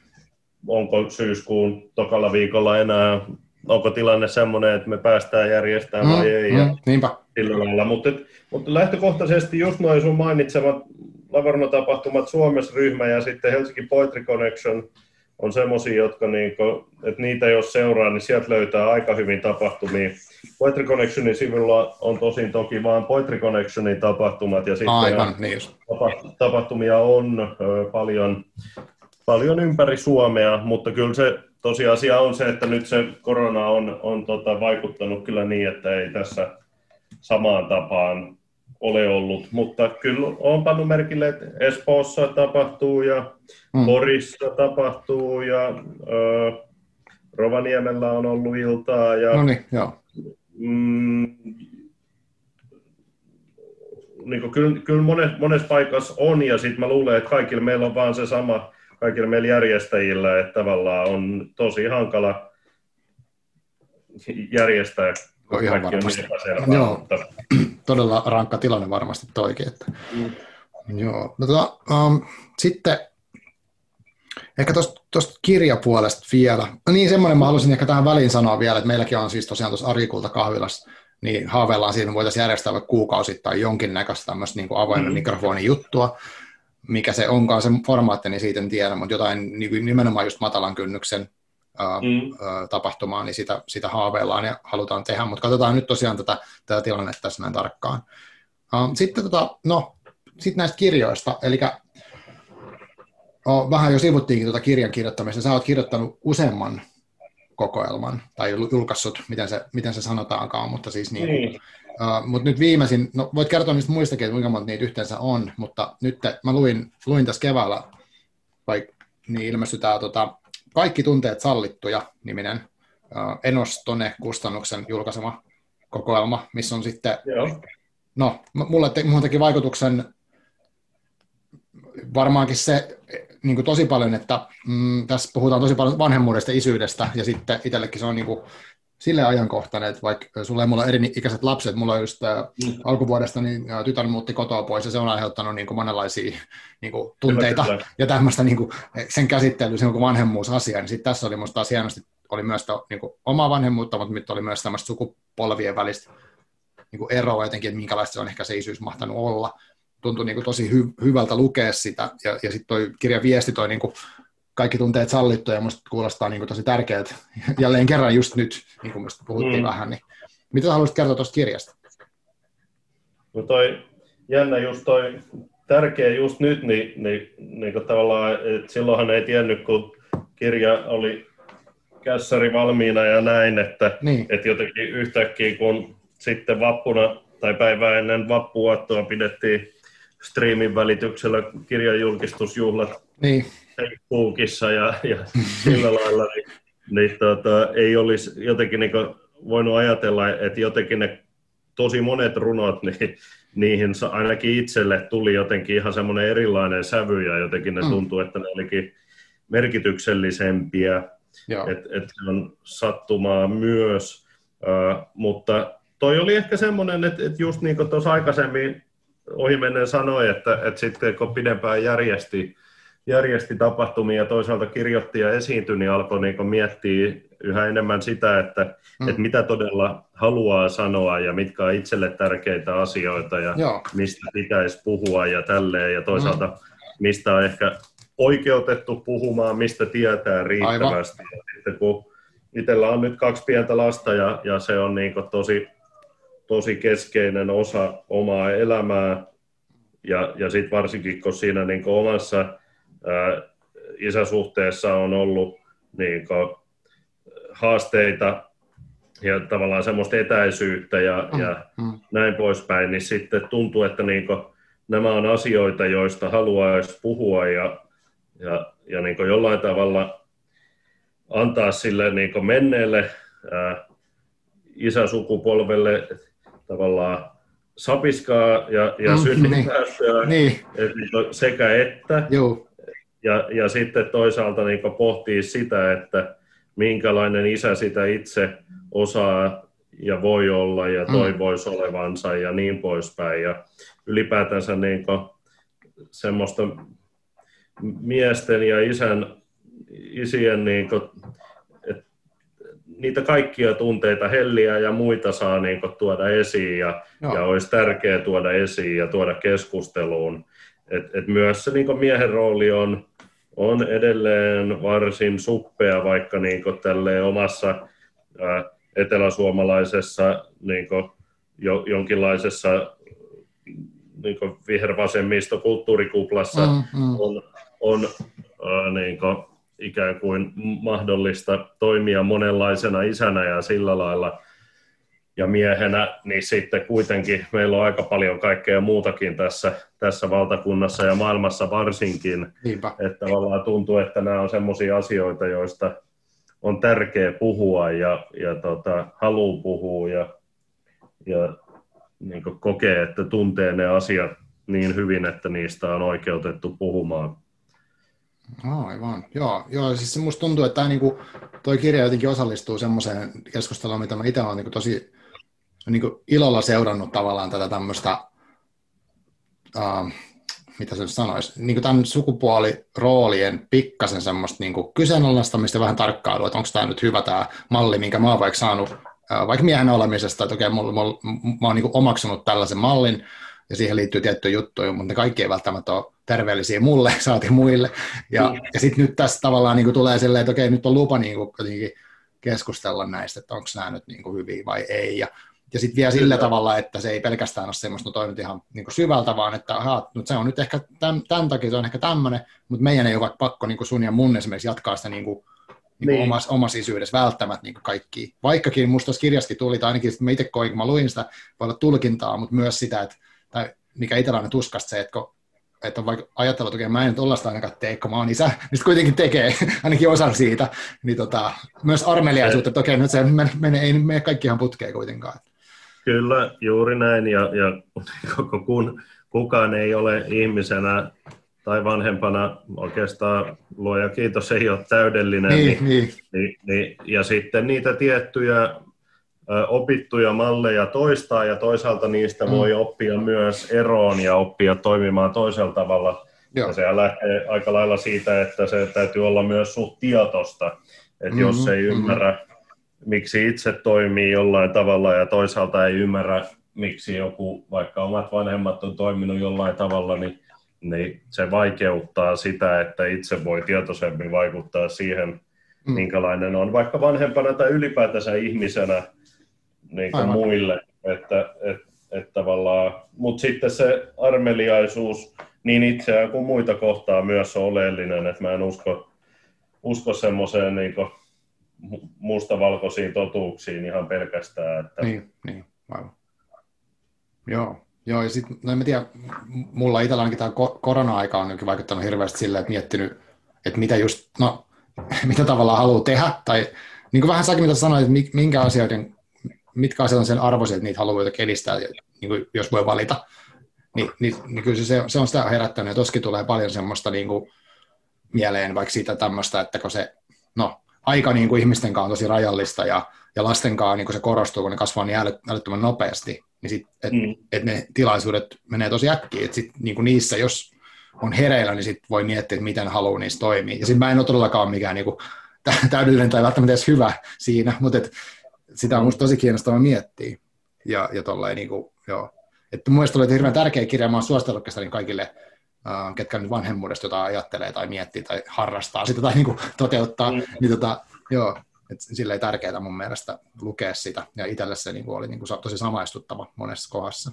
onko syyskuun tokalla viikolla enää, onko tilanne semmoinen, että me päästään järjestämään mm, vai ei. Mm, ja niinpä. Sillä lailla. Mutta, mutta lähtökohtaisesti just noin sun mainitsemat Lavarno-tapahtumat Suomessa ryhmä ja sitten Helsinki Poetry Connection on semmoisia, jotka niinku, että niitä jos seuraa, niin sieltä löytää aika hyvin tapahtumia. Poetry Connectionin sivulla on tosin toki vain Poetry Connectionin tapahtumat ja sitten Aivan, niin tapahtumia on ö, paljon, paljon ympäri Suomea, mutta kyllä se tosiasia on se, että nyt se korona on, on tota, vaikuttanut kyllä niin, että ei tässä samaan tapaan ole ollut, mutta kyllä on pannut merkille, että Espoossa tapahtuu ja mm. Porissa tapahtuu ja ö, Rovaniemellä on ollut iltaa ja no niin, joo mm, niin kuin, kyllä, kyllä monessa, monessa paikassa on, ja sitten mä luulen, että kaikilla meillä on vaan se sama, kaikilla meillä järjestäjillä, että tavallaan on tosi hankala järjestää, kun ihan kaikki varmasti. on Joo, mutta... todella rankka tilanne varmasti toikin. Että... Mm. Joo. No, tota, um, sitten Ehkä tuosta kirjapuolesta vielä. No niin, semmoinen mä haluaisin ehkä tähän väliin sanoa vielä, että meilläkin on siis tosiaan tuossa Arikulta kahvilassa, niin haaveillaan siitä, että me voitaisiin järjestää vaikka kuukausittain jonkinnäköistä tämmöistä niin avoimen mm. mikrofonin juttua, mikä se onkaan se formaatti, niin siitä en tiedä, mutta jotain niin nimenomaan just matalan kynnyksen mm. tapahtumaa, niin sitä, sitä haaveillaan ja halutaan tehdä, mutta katsotaan nyt tosiaan tätä, tätä tilannetta tässä näin tarkkaan. Sitten tota, no, sit näistä kirjoista, eli oh, vähän jo sivuttiinkin tuota kirjan kirjoittamista, sä oot kirjoittanut useamman kokoelman, tai julkaissut, miten se, miten se sanotaankaan, mutta siis niin, niin. Uh, mutta nyt viimeisin, no voit kertoa niistä muistakin, että kuinka monta niitä yhteensä on, mutta nyt mä luin, luin tässä keväällä, vai niin ilmestyi tämä tota, Kaikki tunteet sallittuja niminen uh, Enostone-kustannuksen julkaisema kokoelma, missä on sitten, Joo. no mulle te, teki vaikutuksen varmaankin se niin kuin tosi paljon, että mm, tässä puhutaan tosi paljon vanhemmuudesta, isyydestä, ja sitten itsellekin se on niin kuin, sille ajankohtainen, että vaikka sulla ei mulla eri ikäiset lapset, mulla on just mm. alkuvuodesta niin tytär muutti kotoa pois ja se on aiheuttanut niin kuin monenlaisia niin kuin, tunteita kyllä, kyllä. ja tämmöistä niin kuin, sen käsittely, se on kuin vanhemmuusasia, niin sitten tässä oli musta taas hienosti, oli myös to, niin kuin, omaa vanhemmuutta, mutta nyt oli myös tämmöistä sukupolvien välistä niin kuin eroa jotenkin, että minkälaista se on ehkä se isyys mahtanut olla. Tuntui niin kuin, tosi hy, hyvältä lukea sitä ja, ja sitten toi kirjan viesti toi niin kuin, kaikki tunteet sallittuja ja musta kuulostaa niin kuin tosi tärkeältä. Jälleen kerran just nyt, niin kuin mistä puhuttiin mm. vähän, niin mitä haluaisit kertoa tuosta kirjasta? No toi jännä just toi tärkeä just nyt, niin, niin, niin kuin tavallaan, että silloinhan ei tiennyt, kun kirja oli kässäri valmiina ja näin, että, niin. että jotenkin yhtäkkiä kun sitten vappuna tai päivää ennen vappuattoa pidettiin striimin välityksellä kirjan julkistusjuhlat niin. Facebookissa ja, ja sillä lailla, niin, niin tota, ei olisi jotenkin niin voinut ajatella, että jotenkin ne tosi monet runot, niin niihin ainakin itselle tuli jotenkin ihan semmoinen erilainen sävy ja jotenkin ne mm. tuntuu, että ne olikin merkityksellisempiä, että et se on sattumaa myös, uh, mutta toi oli ehkä semmoinen, että, että just niin kuin tuossa aikaisemmin ohimennen sanoi, että, että sitten kun pidempään järjesti järjesti tapahtumia ja toisaalta kirjoitti ja esiintyi, niin alkoi niin miettiä yhä enemmän sitä, että, mm. että mitä todella haluaa sanoa ja mitkä on itselle tärkeitä asioita ja Joo. mistä pitäisi puhua ja tälleen. Ja toisaalta mm. mistä on ehkä oikeutettu puhumaan, mistä tietää riittävästi. Ja sitten kun itsellä on nyt kaksi pientä lasta ja, ja se on niin tosi, tosi keskeinen osa omaa elämää, ja, ja sitten varsinkin, kun siinä niin omassa isäsuhteessa on ollut niin kuin, haasteita ja tavallaan semmoista etäisyyttä ja, mm, ja mm. näin poispäin, niin sitten tuntuu, että niin kuin, nämä on asioita, joista haluaisi puhua ja, ja, ja niin kuin jollain tavalla antaa sille niin kuin menneelle ää, isäsukupolvelle tavallaan sapiskaa ja, ja mm, synninpäästöä niin. niin. sekä että. Joo. Ja, ja sitten toisaalta niin pohtii sitä, että minkälainen isä sitä itse osaa ja voi olla ja mm. toivoisi mm. olevansa ja niin poispäin. Ja ylipäätänsä niin semmoista miesten ja isän, isien, niin kuin, että niitä kaikkia tunteita, helliä ja muita saa niin kuin, tuoda esiin ja, ja olisi tärkeää tuoda esiin ja tuoda keskusteluun. Et, et myös se niin miehen rooli on on edelleen varsin suppea, vaikka niin tälle omassa ää, eteläsuomalaisessa niin jo, jonkinlaisessa niin vihervasemmisto kulttuurikuplassa mm, mm. on, on ää, niin ikään kuin mahdollista toimia monenlaisena isänä ja sillä lailla – ja miehenä, niin sitten kuitenkin meillä on aika paljon kaikkea muutakin tässä, tässä valtakunnassa ja maailmassa varsinkin. Niinpä. Että tavallaan tuntuu, että nämä on sellaisia asioita, joista on tärkeä puhua ja, ja tota, haluaa puhua ja, ja niin kokee, että tuntee ne asiat niin hyvin, että niistä on oikeutettu puhumaan. Aivan, joo. joo siis musta tuntuu, että tämä, niin kuin, toi kirja jotenkin osallistuu semmoiseen keskusteluun, mitä mä itse olen niin tosi niin kuin ilolla seurannut tavallaan tätä tämmöistä, uh, mitä se sanoisi, niin kuin tämän sukupuoliroolien pikkasen semmoista niin kuin kyseenalaistamista ja vähän tarkkailua, että onko tämä nyt hyvä tämä malli, minkä mä oon vaikka saanut uh, vaikka miehen olemisesta, että okei, mulla, mulla, mä oon niin kuin omaksunut tällaisen mallin, ja siihen liittyy tiettyjä juttuja, mutta ne kaikki ei välttämättä ole terveellisiä mulle, saati muille. Ja, mm. ja sitten nyt tässä tavallaan niin kuin tulee silleen, että okei, nyt on lupa niin kuin, keskustella näistä, että onko nämä nyt niin kuin hyviä vai ei. Ja, ja sitten vielä sillä Kyllä. tavalla, että se ei pelkästään ole semmoista, no toi ihan niin kuin syvältä, vaan että aha, no se on nyt ehkä tämän, tämän takia se on ehkä tämmöinen, mutta meidän ei ole pakko niin kuin sun ja mun esimerkiksi jatkaa sitä niin kuin, niin niin. omassa, omassa isyydessä välttämättä niin kaikki. Vaikkakin musta tuossa kirjassakin tuli, tai ainakin mä itse koin, kun mä luin sitä, voi olla tulkintaa, mutta myös sitä, että tai mikä itsellä on tuskasta se, että kun että on vaikka ajatellut, että mä en nyt ollaista ainakaan tee, kun mä oon isä, niin sitten kuitenkin tekee ainakin osan siitä. Niin tota, myös armeliaisuutta, että okei, nyt se menee, ei mene kaikki putkeen kuitenkaan. Kyllä, juuri näin, ja, ja koko kun, kukaan ei ole ihmisenä tai vanhempana oikeastaan luoja kiitos ei ole täydellinen. Niin, niin. Niin, niin, ja sitten niitä tiettyjä opittuja malleja toistaa ja toisaalta niistä mm. voi oppia myös eroon ja oppia toimimaan toisella tavalla. Joo. Ja se lähtee aika lailla siitä, että se täytyy olla myös suht tietosta, että mm-hmm, jos ei mm-hmm. Miksi itse toimii jollain tavalla ja toisaalta ei ymmärrä, miksi joku, vaikka omat vanhemmat on toiminut jollain tavalla, niin, niin se vaikeuttaa sitä, että itse voi tietoisemmin vaikuttaa siihen, mm. minkälainen on vaikka vanhempana tai ylipäätänsä ihmisenä niin kuin muille. Että, et, et tavallaan, mutta sitten se armeliaisuus niin itseään kuin muita kohtaa myös on oleellinen, että mä en usko, usko semmoiseen niin mustavalkoisiin totuuksiin ihan pelkästään. Että... Niin, niin, aivan. Joo, Joo, ja sitten, no en mä tiedä, mulla itsellä ainakin tämä korona-aika on vaikuttanut hirveästi silleen, että miettinyt, että mitä just, no, mitä tavallaan haluaa tehdä, tai niin kuin vähän säkin mitä sanoit, että minkä asioiden mitkä asiat on sen arvoisia, että niitä haluaa jotenkin edistää, niin kuin, jos voi valita, niin, niin, niin kyllä se, se on sitä herättänyt, ja toskin tulee paljon semmoista niin kuin, mieleen vaikka siitä tämmöistä, että kun se, no, aika niin kuin ihmisten kanssa on tosi rajallista, ja, ja lasten kanssa niin kuin se korostuu, kun ne kasvaa niin älyttömän nopeasti, niin sit, et, mm. et ne tilaisuudet menee tosi äkkiä, että sit, niin kuin niissä, jos on hereillä, niin sit voi miettiä, että miten haluaa niissä toimia. Ja sitten mä en ole todellakaan mikään niin kuin, täydellinen tai välttämättä edes hyvä siinä, mutta et, sitä on musta tosi kiinnostavaa miettiä. Ja, ja tolleen, niin kuin, joo. Että mun mielestä oli hirveän tärkeä kirja, mä oon suositellut niin kaikille, ketkä nyt vanhemmuudesta jotain ajattelee tai miettii tai harrastaa sitä tai niin kuin, toteuttaa, mm. niin tota, joo, että sille ei tärkeää mun mielestä lukea sitä, ja itselle se niin kuin, oli niin kuin, tosi samaistuttava monessa kohdassa.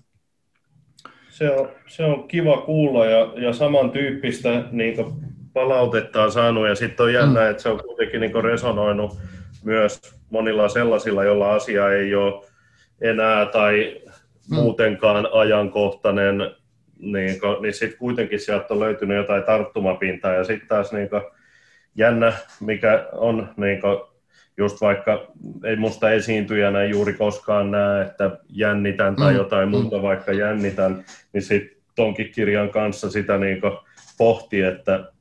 Se on, se on kiva kuulla, ja, ja samantyyppistä niin palautetta on saanut, ja sitten on jännä, mm. että se on kuitenkin niin resonoinut myös monilla sellaisilla, joilla asia ei ole enää tai mm. muutenkaan ajankohtainen, niin, niin sitten kuitenkin sieltä on löytynyt jotain tarttumapintaa. Ja sitten taas niin kuin, jännä, mikä on niin kuin, just vaikka ei musta esiintyjänä juuri koskaan näe, että jännitän tai mm. jotain muuta, mm. vaikka jännitän, niin sitten tonkin kirjan kanssa sitä niin pohti, että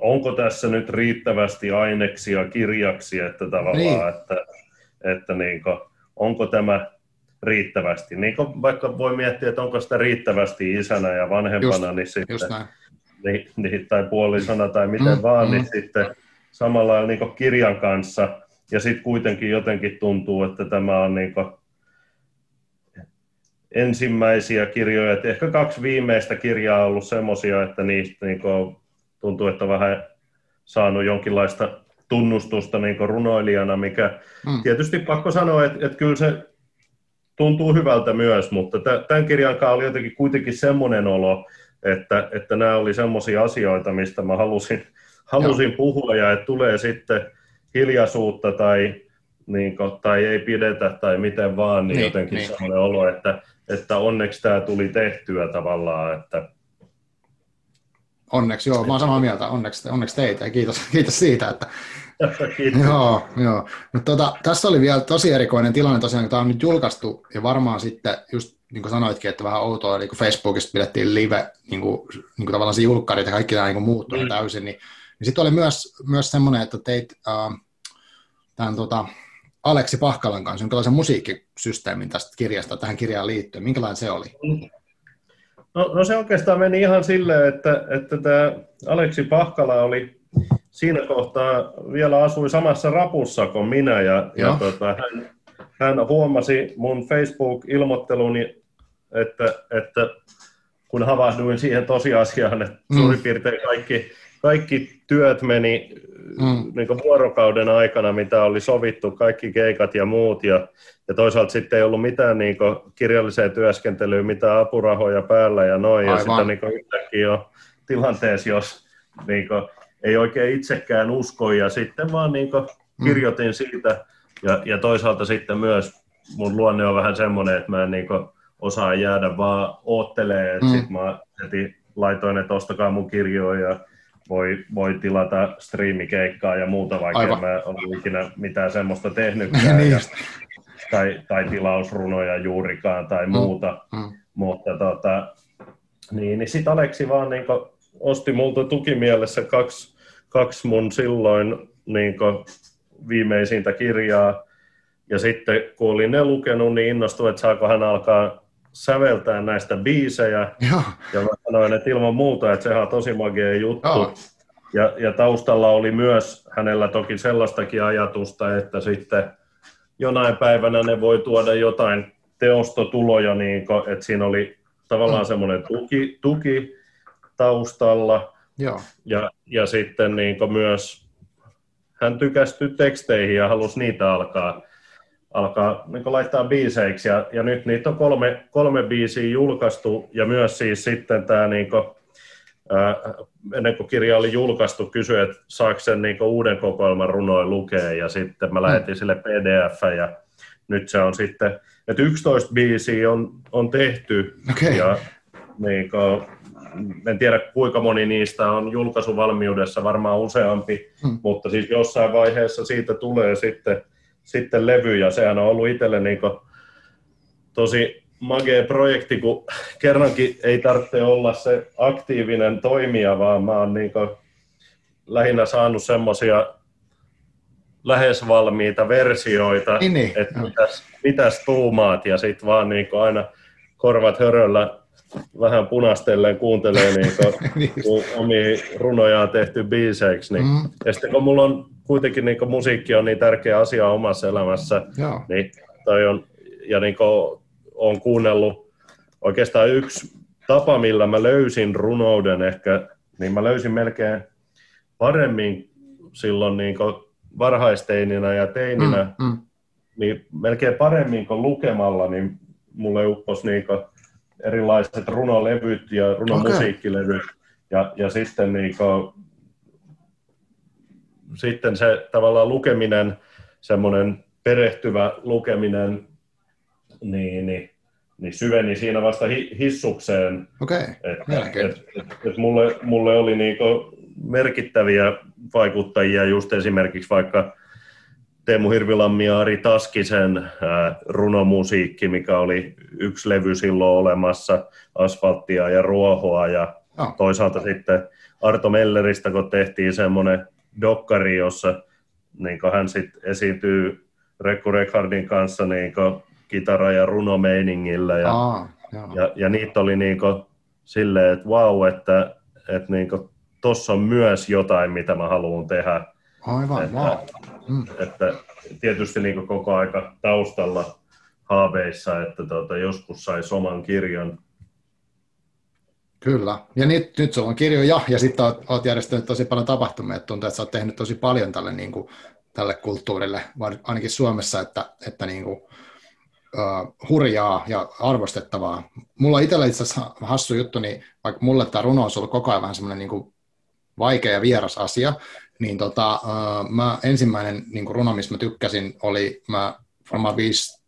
onko tässä nyt riittävästi aineksia kirjaksi, että tavallaan, niin. että, että niin kuin, onko tämä riittävästi. Niin kuin vaikka voi miettiä, että onko sitä riittävästi isänä ja vanhempana, just, niin sitten, just niin, niin, tai puolisona tai miten mm, vaan, niin mm. niin sitten samalla lailla niin kirjan kanssa, ja sitten kuitenkin jotenkin tuntuu, että tämä on niin kuin ensimmäisiä kirjoja, että ehkä kaksi viimeistä kirjaa on ollut semmoisia, että niistä niin kuin tuntuu, että on vähän saanut jonkinlaista tunnustusta niin runoilijana, mikä mm. tietysti pakko sanoa, että, että kyllä se tuntuu hyvältä myös, mutta tämän kirjan kanssa oli jotenkin kuitenkin semmoinen olo, että, että nämä oli semmoisia asioita, mistä mä halusin, halusin puhua ja että tulee sitten hiljaisuutta tai, niin kuin, tai ei pidetä tai miten vaan, niin, niin jotenkin niin. semmoinen olo, että, että onneksi tämä tuli tehtyä tavallaan, että, Onneksi, joo, mä oon samaa mieltä. Onneksi, onneksi teitä ja kiitos, kiitos siitä, että joo, joo. No, tota, tässä oli vielä tosi erikoinen tilanne tosiaan, kun tämä on nyt julkaistu, ja varmaan sitten just niin kuin sanoitkin, että vähän outoa, niin kuin Facebookista pidettiin live, niin kuin, niin kuin tavallaan se julkkarit ja kaikki tämä niin muuttui mm. täysin, niin, niin sitten oli myös, myös semmoinen, että teit äh, tämän tota, Aleksi Pahkalan kanssa jonkinlaisen musiikkisysteemin tästä kirjasta tähän kirjaan liittyen. Minkälainen se oli? No, no se oikeastaan meni ihan silleen, että, että tämä Aleksi Pahkala oli siinä kohtaa vielä asui samassa rapussa kuin minä ja, ja tota, hän, hän huomasi mun Facebook-ilmoitteluni että, että kun havahduin siihen tosiasiaan, että mm. suurin piirtein kaikki, kaikki työt meni mm. niin vuorokauden aikana, mitä oli sovittu, kaikki keikat ja muut, ja, ja toisaalta sitten ei ollut mitään niin kirjalliseen työskentelyyn, mitään apurahoja päällä ja noin, Aivan. ja sitten niin yhtäkkiä jo tilanteessa, jos niin kuin, ei oikein itsekään usko, ja sitten vaan niin mm. kirjoitin mm. siitä, ja, ja toisaalta sitten myös mun luonne on vähän semmoinen, että mä en niin osaa jäädä vaan oottelee, että mm. sitten mä heti laitoin, että ostakaa mun kirjoja ja voi, voi tilata striimikeikkaa ja muuta, vaikka Aivan. en mä ole ikinä mitään semmoista tehnytkään. niin ja, tai, tai tilausrunoja juurikaan tai mm. muuta. Mm. Mutta tota, niin, niin sitten Aleksi vaan niin osti multa tukimielessä kaksi, kaksi mun silloin niin viimeisintä kirjaa. Ja sitten kun olin ne lukenut, niin innostuin, että saako hän alkaa säveltää näistä biisejä. Joo. Ja mä sanoin, että ilman muuta, että sehän on tosi magia juttu. Joo. Ja, ja taustalla oli myös hänellä toki sellaistakin ajatusta, että sitten jonain päivänä ne voi tuoda jotain teostotuloja, niin kuin, että siinä oli tavallaan mm. semmoinen tuki, tuki taustalla. Joo. Ja, ja sitten niin myös hän tykästyi teksteihin ja halusi niitä alkaa alkaa niin laittaa biiseiksi, ja, ja nyt niitä on kolme, kolme biisiä julkaistu, ja myös siis sitten tämä, niin kuin, ää, ennen kuin kirja oli julkaistu, kysyi, että saako sen niin uuden kokoelman runoin lukea, ja sitten mä lähetin mm. sille pdf, ja nyt se on sitten, että 11 biisiä on, on tehty, okay. ja niin kuin, en tiedä kuinka moni niistä on julkaisuvalmiudessa, varmaan useampi, hmm. mutta siis jossain vaiheessa siitä tulee sitten sitten levy, ja sehän on ollut itselle niin tosi magee projekti, kun kerrankin ei tarvitse olla se aktiivinen toimija, vaan mä oon niin lähinnä saanut semmoisia lähes valmiita versioita, niin, niin. että mitäs, mitäs tuumaat, ja sitten vaan niin aina korvat höröllä vähän punastellen kuuntelee niin niin. kun omia runojaan tehty biiseiksi. Niin. Mm. Ja sitten kun mulla on kuitenkin niin musiikki on niin tärkeä asia omassa elämässä, Joo. niin toi on, ja niin on kuunnellut oikeastaan yksi tapa, millä mä löysin runouden ehkä, niin mä löysin melkein paremmin silloin niin varhaisteininä ja teininä, mm, mm. niin melkein paremmin kuin lukemalla, niin mulle upposi niin erilaiset runolevyt ja runomusiikkilevyt, okay. ja, ja sitten niin kuin, sitten se tavallaan lukeminen, semmoinen perehtyvä lukeminen, niin, niin, niin syveni siinä vasta hi, hissukseen. Okei, okay. et, et, et, et mulle, mulle oli niinku merkittäviä vaikuttajia just esimerkiksi vaikka Teemu Hirvilammi ja Ari Taskisen ää, runomusiikki, mikä oli yksi levy silloin olemassa, asfalttia ja ruohoa, ja oh. toisaalta sitten Arto Melleristä, kun tehtiin semmoinen dokkari, jossa niin hän sitten esiintyy Rekku Rekardin kanssa niin kitara- ja runomeiningillä. Ja, Aa, ja, ja niitä oli niin silleen, että vau, että, että niin tuossa on myös jotain, mitä mä haluan tehdä. Aivan, että, wow. mm. että tietysti niin koko aika taustalla haaveissa, että tuota, joskus sai oman kirjan Kyllä. Ja nyt, nyt sulla on kirjoja ja sitten olet, olet järjestänyt tosi paljon tapahtumia. Että tuntuu, että sä oot tehnyt tosi paljon tälle, niin kuin, tälle kulttuurille, ainakin Suomessa, että, että niin kuin, uh, hurjaa ja arvostettavaa. Mulla itsellä itse asiassa hassu juttu, niin vaikka mulle tämä runo on ollut koko ajan vähän semmoinen niin kuin vaikea ja vieras asia, niin tota, uh, mä ensimmäinen niin runo, missä mä tykkäsin, oli mä varmaan viisi,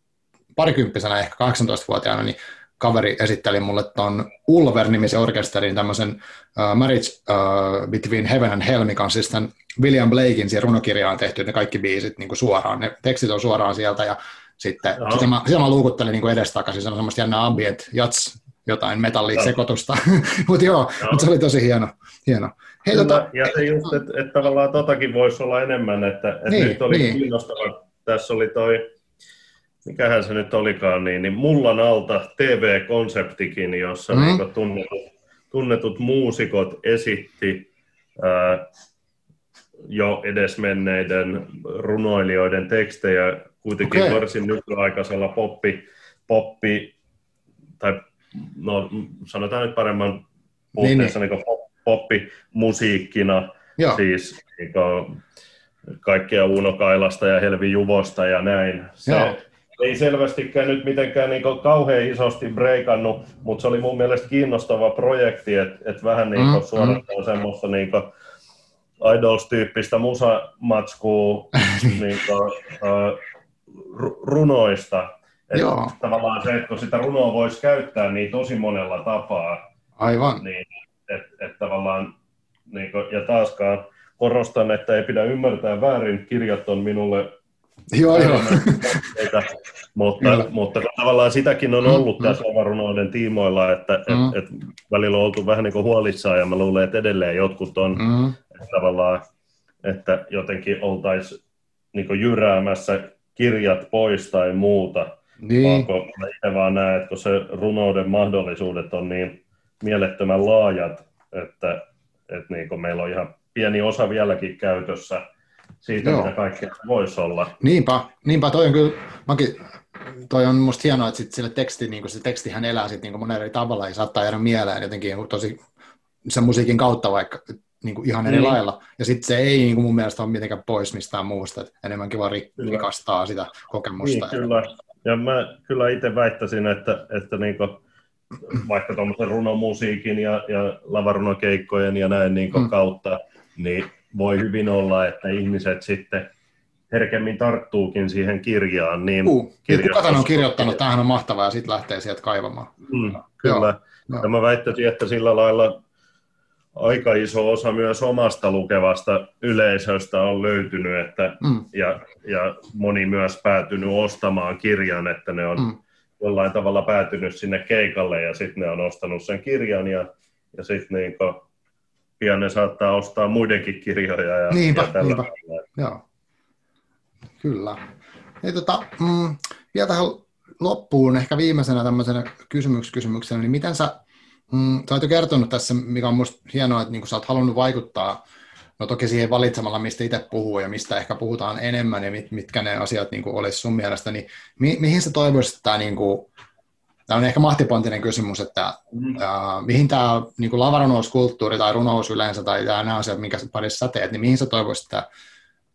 parikymppisenä, ehkä 18-vuotiaana, niin kaveri esitteli mulle tuon Ulver-nimisen orkesterin tämmöisen uh, Marriage uh, Between Heaven and Hell, mikä on siis tämän William Blakein siihen runokirjaan tehty, ne kaikki biisit niin kuin suoraan, ne tekstit on suoraan sieltä ja sitten no. sitä, mä, sitä mä luukuttelin niin edestakaisin, se on semmoista jännää ambient, jats, jotain metallisekoitusta, mutta joo, no. mut se oli tosi hieno. hieno. Hei, tota... Ja se just, että et tavallaan totakin voisi olla enemmän, että et niin, nyt oli niin. kiinnostava, tässä oli toi mikähän se nyt olikaan, niin, niin Mullan alta TV-konseptikin, jossa mm. niin tunnetut, tunnetut muusikot esitti ää, jo edesmenneiden runoilijoiden tekstejä kuitenkin okay. varsin nykyaikaisella poppi, poppi tai no sanotaan nyt paremman puutteessa niin, niin. niin poppimusiikkina, Joo. siis niin kuin, kaikkea Uno Kailasta ja Helvi Juvosta ja näin. Se Joo. ei selvästikään nyt mitenkään niin kauhean isosti breikannut, mutta se oli mun mielestä kiinnostava projekti, että et vähän niin mm, suorattaa mm. semmoista niin Idols-tyyppistä musamatskua niin kuin, uh, runoista. Et Joo. Tavallaan se, että kun sitä runoa voisi käyttää niin tosi monella tapaa, Aivan. niin että et tavallaan, niin kuin, ja taaskaan korostan, että ei pidä ymmärtää väärin, kirjat on minulle Joo, joo. mutta, mutta tavallaan sitäkin on ollut mm, tässä mm. avarunoiden tiimoilla, että mm. et, et välillä on oltu vähän niin kuin huolissaan ja mä luulen, että edelleen jotkut on mm. että tavallaan, että jotenkin oltaisiin niin jyräämässä kirjat pois tai muuta. Niin. Vaan kun itse vaan näen, että kun se runouden mahdollisuudet on niin mielettömän laajat, että, että niin kuin meillä on ihan pieni osa vieläkin käytössä siitä, Joo. mitä kaikkea voisi olla. Niinpä, niinpä toi on kyllä, mäkin, toi on musta hienoa, että sit sille teksti, niin se tekstihän elää sit niin monella eri tavalla ja saattaa jäädä mieleen jotenkin tosi sen musiikin kautta vaikka niin kuin ihan eri niin. lailla. Ja sitten se ei niin kuin mun mielestä ole mitenkään pois mistään muusta, että enemmänkin vaan rikastaa sitä kokemusta. Niin, kyllä. Ja mä kyllä itse väittäisin, että, että niin kuin vaikka tuommoisen runomusiikin ja, ja lavarunokeikkojen ja näin niin mm. kautta, niin voi hyvin olla, että ihmiset sitten herkemmin tarttuukin siihen kirjaan. Niin uh, kuka tämän on kirjoittanut, tämähän on mahtavaa ja sitten lähtee sieltä kaivamaan. Mm, kyllä. Joo, ja mä väittäisin, että sillä lailla aika iso osa myös omasta lukevasta yleisöstä on löytynyt, että, mm. ja, ja moni myös päätynyt ostamaan kirjan, että ne on mm jollain tavalla päätynyt sinne keikalle ja sitten ne on ostanut sen kirjan ja, ja sitten niin pian ne saattaa ostaa muidenkin kirjoja. Ja, niinpä, ja niinpä. Joo. Kyllä. Ja tota, mm, vielä tähän loppuun ehkä viimeisenä tämmöisenä kysymyks, kysymyksenä, niin miten sä, mm, sä oot jo kertonut tässä, mikä on musta hienoa, että niin sä oot halunnut vaikuttaa No toki siihen valitsemalla, mistä itse puhuu ja mistä ehkä puhutaan enemmän ja mit, mitkä ne asiat niin kuin olisi sun mielestä, niin mi, mihin sä toivoisit, että tämä, niin kuin, tämä on ehkä mahtipontinen kysymys, että mm. uh, mihin tämä niin kuin lavarunouskulttuuri tai runous yleensä tai nämä asiat, minkä parissa sä teet, niin mihin sä toivoisit, että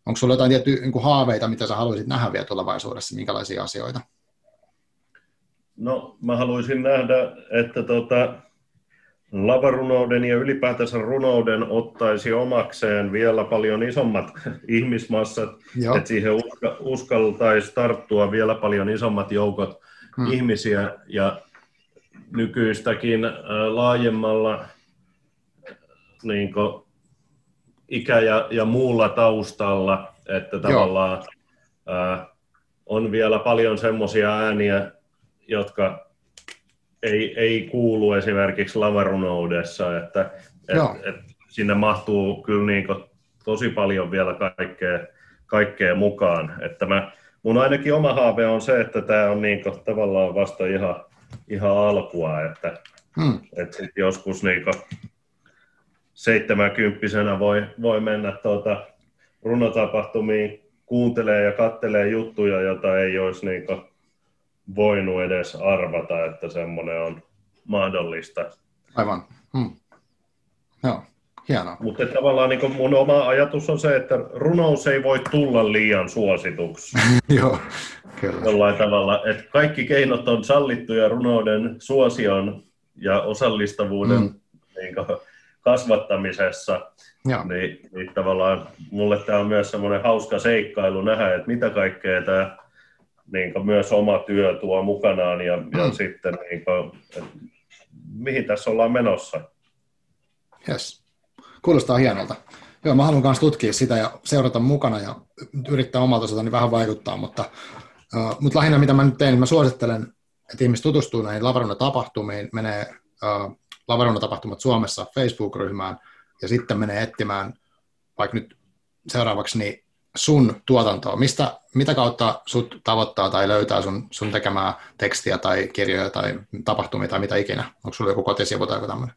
onko sulla jotain tiettyjä niin kuin haaveita, mitä sä haluaisit nähdä vielä tulevaisuudessa, minkälaisia asioita? No mä haluaisin nähdä, että tota, lavarunouden ja ylipäätänsä runouden ottaisi omakseen vielä paljon isommat ihmismassat, Joo. että siihen uska, uskaltaisi tarttua vielä paljon isommat joukot hmm. ihmisiä ja nykyistäkin äh, laajemmalla niin kuin, ikä- ja, ja muulla taustalla, että tavallaan äh, on vielä paljon semmoisia ääniä, jotka ei, ei kuulu esimerkiksi lavarunoudessa, että et, et sinne mahtuu kyllä niin tosi paljon vielä kaikkea, kaikkea mukaan. Että mä, mun ainakin oma haave on se, että tämä on niin kuin, tavallaan vasta ihan, ihan alkua, että hmm. et sit joskus niin seitsemänkymppisenä voi, voi mennä tuota runotapahtumiin, kuuntelee ja kattelee juttuja, joita ei olisi niin kuin, voinut edes arvata, että semmoinen on mahdollista. Aivan. Hmm. Joo, hienoa. Mutta tavallaan niin mun oma ajatus on se, että runous ei voi tulla liian suosituksi. Joo, kyllä. Jollain tavalla, että kaikki keinot on sallittuja runouden suosion ja osallistavuuden mm. niin kasvattamisessa. Joo. Niin, niin tavallaan mulle tämä on myös semmoinen hauska seikkailu nähdä, että mitä kaikkea tämä niin kuin myös oma työ tuo mukanaan ja, mm. ja sitten niin kuin, mihin tässä ollaan menossa. Yes. Kuulostaa hienolta. Joo, mä haluan myös tutkia sitä ja seurata mukana ja yrittää omalta osaltani vähän vaikuttaa, mutta, uh, mutta lähinnä mitä mä nyt teen, niin mä suosittelen, että ihmiset tutustuu näihin Lavaruna-tapahtumiin, menee uh, Lavaruna-tapahtumat Suomessa Facebook-ryhmään ja sitten menee etsimään vaikka nyt seuraavaksi niin sun tuotantoa? Mistä, mitä kautta sut tavoittaa tai löytää sun, sun tekemää tekstiä tai kirjoja tai tapahtumia tai mitä ikinä? Onko sulla joku kotisivu tai joku tämmöinen?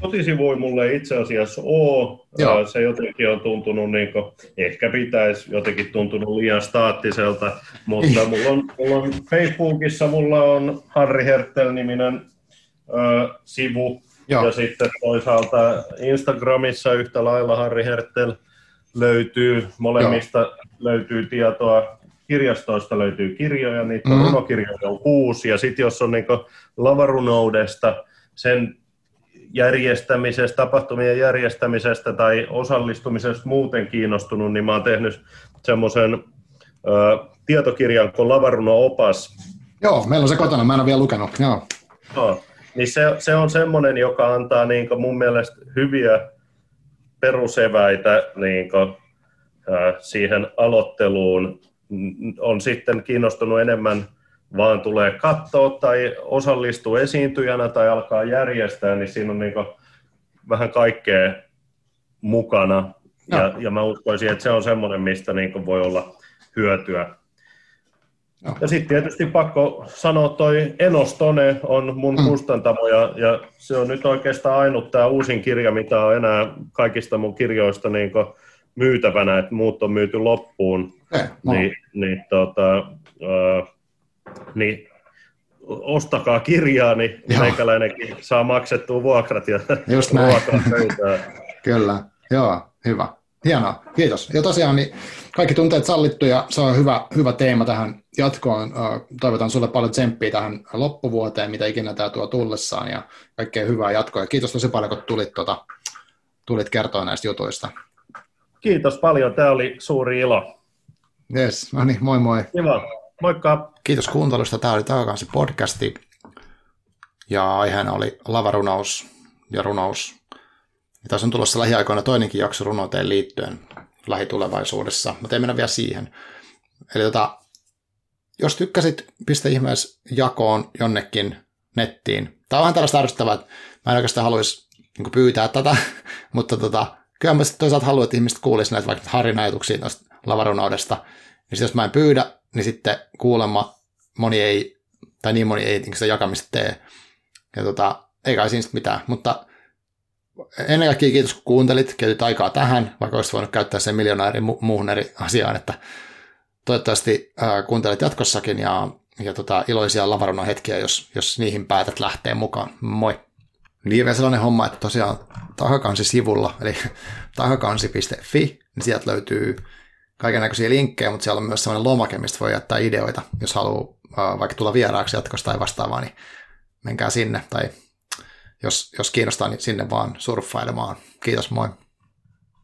kotisivu ei mulle itse asiassa ole. Joo. Se jotenkin on tuntunut, niin kuin, ehkä pitäisi jotenkin tuntunut liian staattiselta, mutta mulla on, mulla on Facebookissa mulla on Harri Hertel-niminen ö, sivu, Joo. ja sitten toisaalta Instagramissa yhtä lailla Harri Hertel löytyy, molemmista Joo. löytyy tietoa kirjastoista löytyy kirjoja, niitä mm-hmm. runokirjoja on kuusi, ja sitten jos on niin lavarunoudesta, sen järjestämisestä, tapahtumien järjestämisestä tai osallistumisesta muuten kiinnostunut, niin mä oon tehnyt semmoisen tietokirjan kuin Lavaruno-opas. Joo, meillä on se kotona, mä en ole vielä lukenut. Joo. No, niin se, se on semmoinen, joka antaa niin mun mielestä hyviä peruseväitä niin kuin, siihen aloitteluun. On sitten kiinnostunut enemmän vaan tulee katsoa tai osallistua esiintyjänä tai alkaa järjestää, niin siinä on niin vähän kaikkea mukana. Ja, ja mä uskoisin, että se on semmoinen, mistä niin voi olla hyötyä. No. Ja sitten tietysti pakko sanoa, toi Enostone on mun mm. kustantamo, ja, ja se on nyt oikeastaan ainut tämä uusin kirja, mitä on enää kaikista mun kirjoista niin myytävänä, että muut on myyty loppuun. Okay, no. Niin, niin tota, äh, niin ostakaa kirjaa, niin Joo. meikäläinenkin saa maksettua vuokrat ja Just ruokaa Kyllä, joo, hyvä. Hienoa, kiitos. Ja tosiaan niin kaikki tunteet sallittu ja se on hyvä, hyvä teema tähän jatkoon. Toivotan sulle paljon tsemppiä tähän loppuvuoteen, mitä ikinä tämä tuo tullessaan ja kaikkea hyvää jatkoa. Ja kiitos tosi paljon, kun tulit, tuota, tulit kertoa näistä jutuista. Kiitos paljon, tämä oli suuri ilo. Yes, no niin, moi moi. Kiva. Moikka! Kiitos kuuntelusta. Tämä oli Takakansi podcasti. Ja aiheena oli lavarunaus ja runous. Ja tässä on tulossa lähiaikoina toinenkin jakso runouteen liittyen lähitulevaisuudessa. Mä teen mennä vielä siihen. Eli tota, jos tykkäsit, pistä ihmeessä jakoon jonnekin nettiin. Tämä on vähän tällaista ärsyttävää, että mä en oikeastaan haluaisi niin pyytää tätä, mutta tota, kyllä mä toisaalta haluan, että ihmiset kuulisivat näitä vaikka Harin ajatuksia noista lavarunaudesta. Niin jos mä en pyydä, niin sitten kuulemma moni ei, tai niin moni ei sitä jakamista tee. Ja tota, ei kai siinä mitään, mutta ennen kaikkea kiitos kun kuuntelit, käytit aikaa tähän, vaikka olisit voinut käyttää sen miljoona eri mu- muuhun eri asiaan, että toivottavasti ää, kuuntelet jatkossakin ja, ja tota, iloisia lavarona hetkiä, jos, jos niihin päätät lähteä mukaan. Moi! Niin vielä sellainen homma, että tosiaan Tahakansi-sivulla, eli tahakansi.fi, niin sieltä löytyy kaiken näköisiä linkkejä, mutta siellä on myös sellainen lomake, mistä voi jättää ideoita, jos haluaa vaikka tulla vieraaksi jatkosta tai vastaavaa, niin menkää sinne, tai jos, jos kiinnostaa, niin sinne vaan surffailemaan. Kiitos, moi!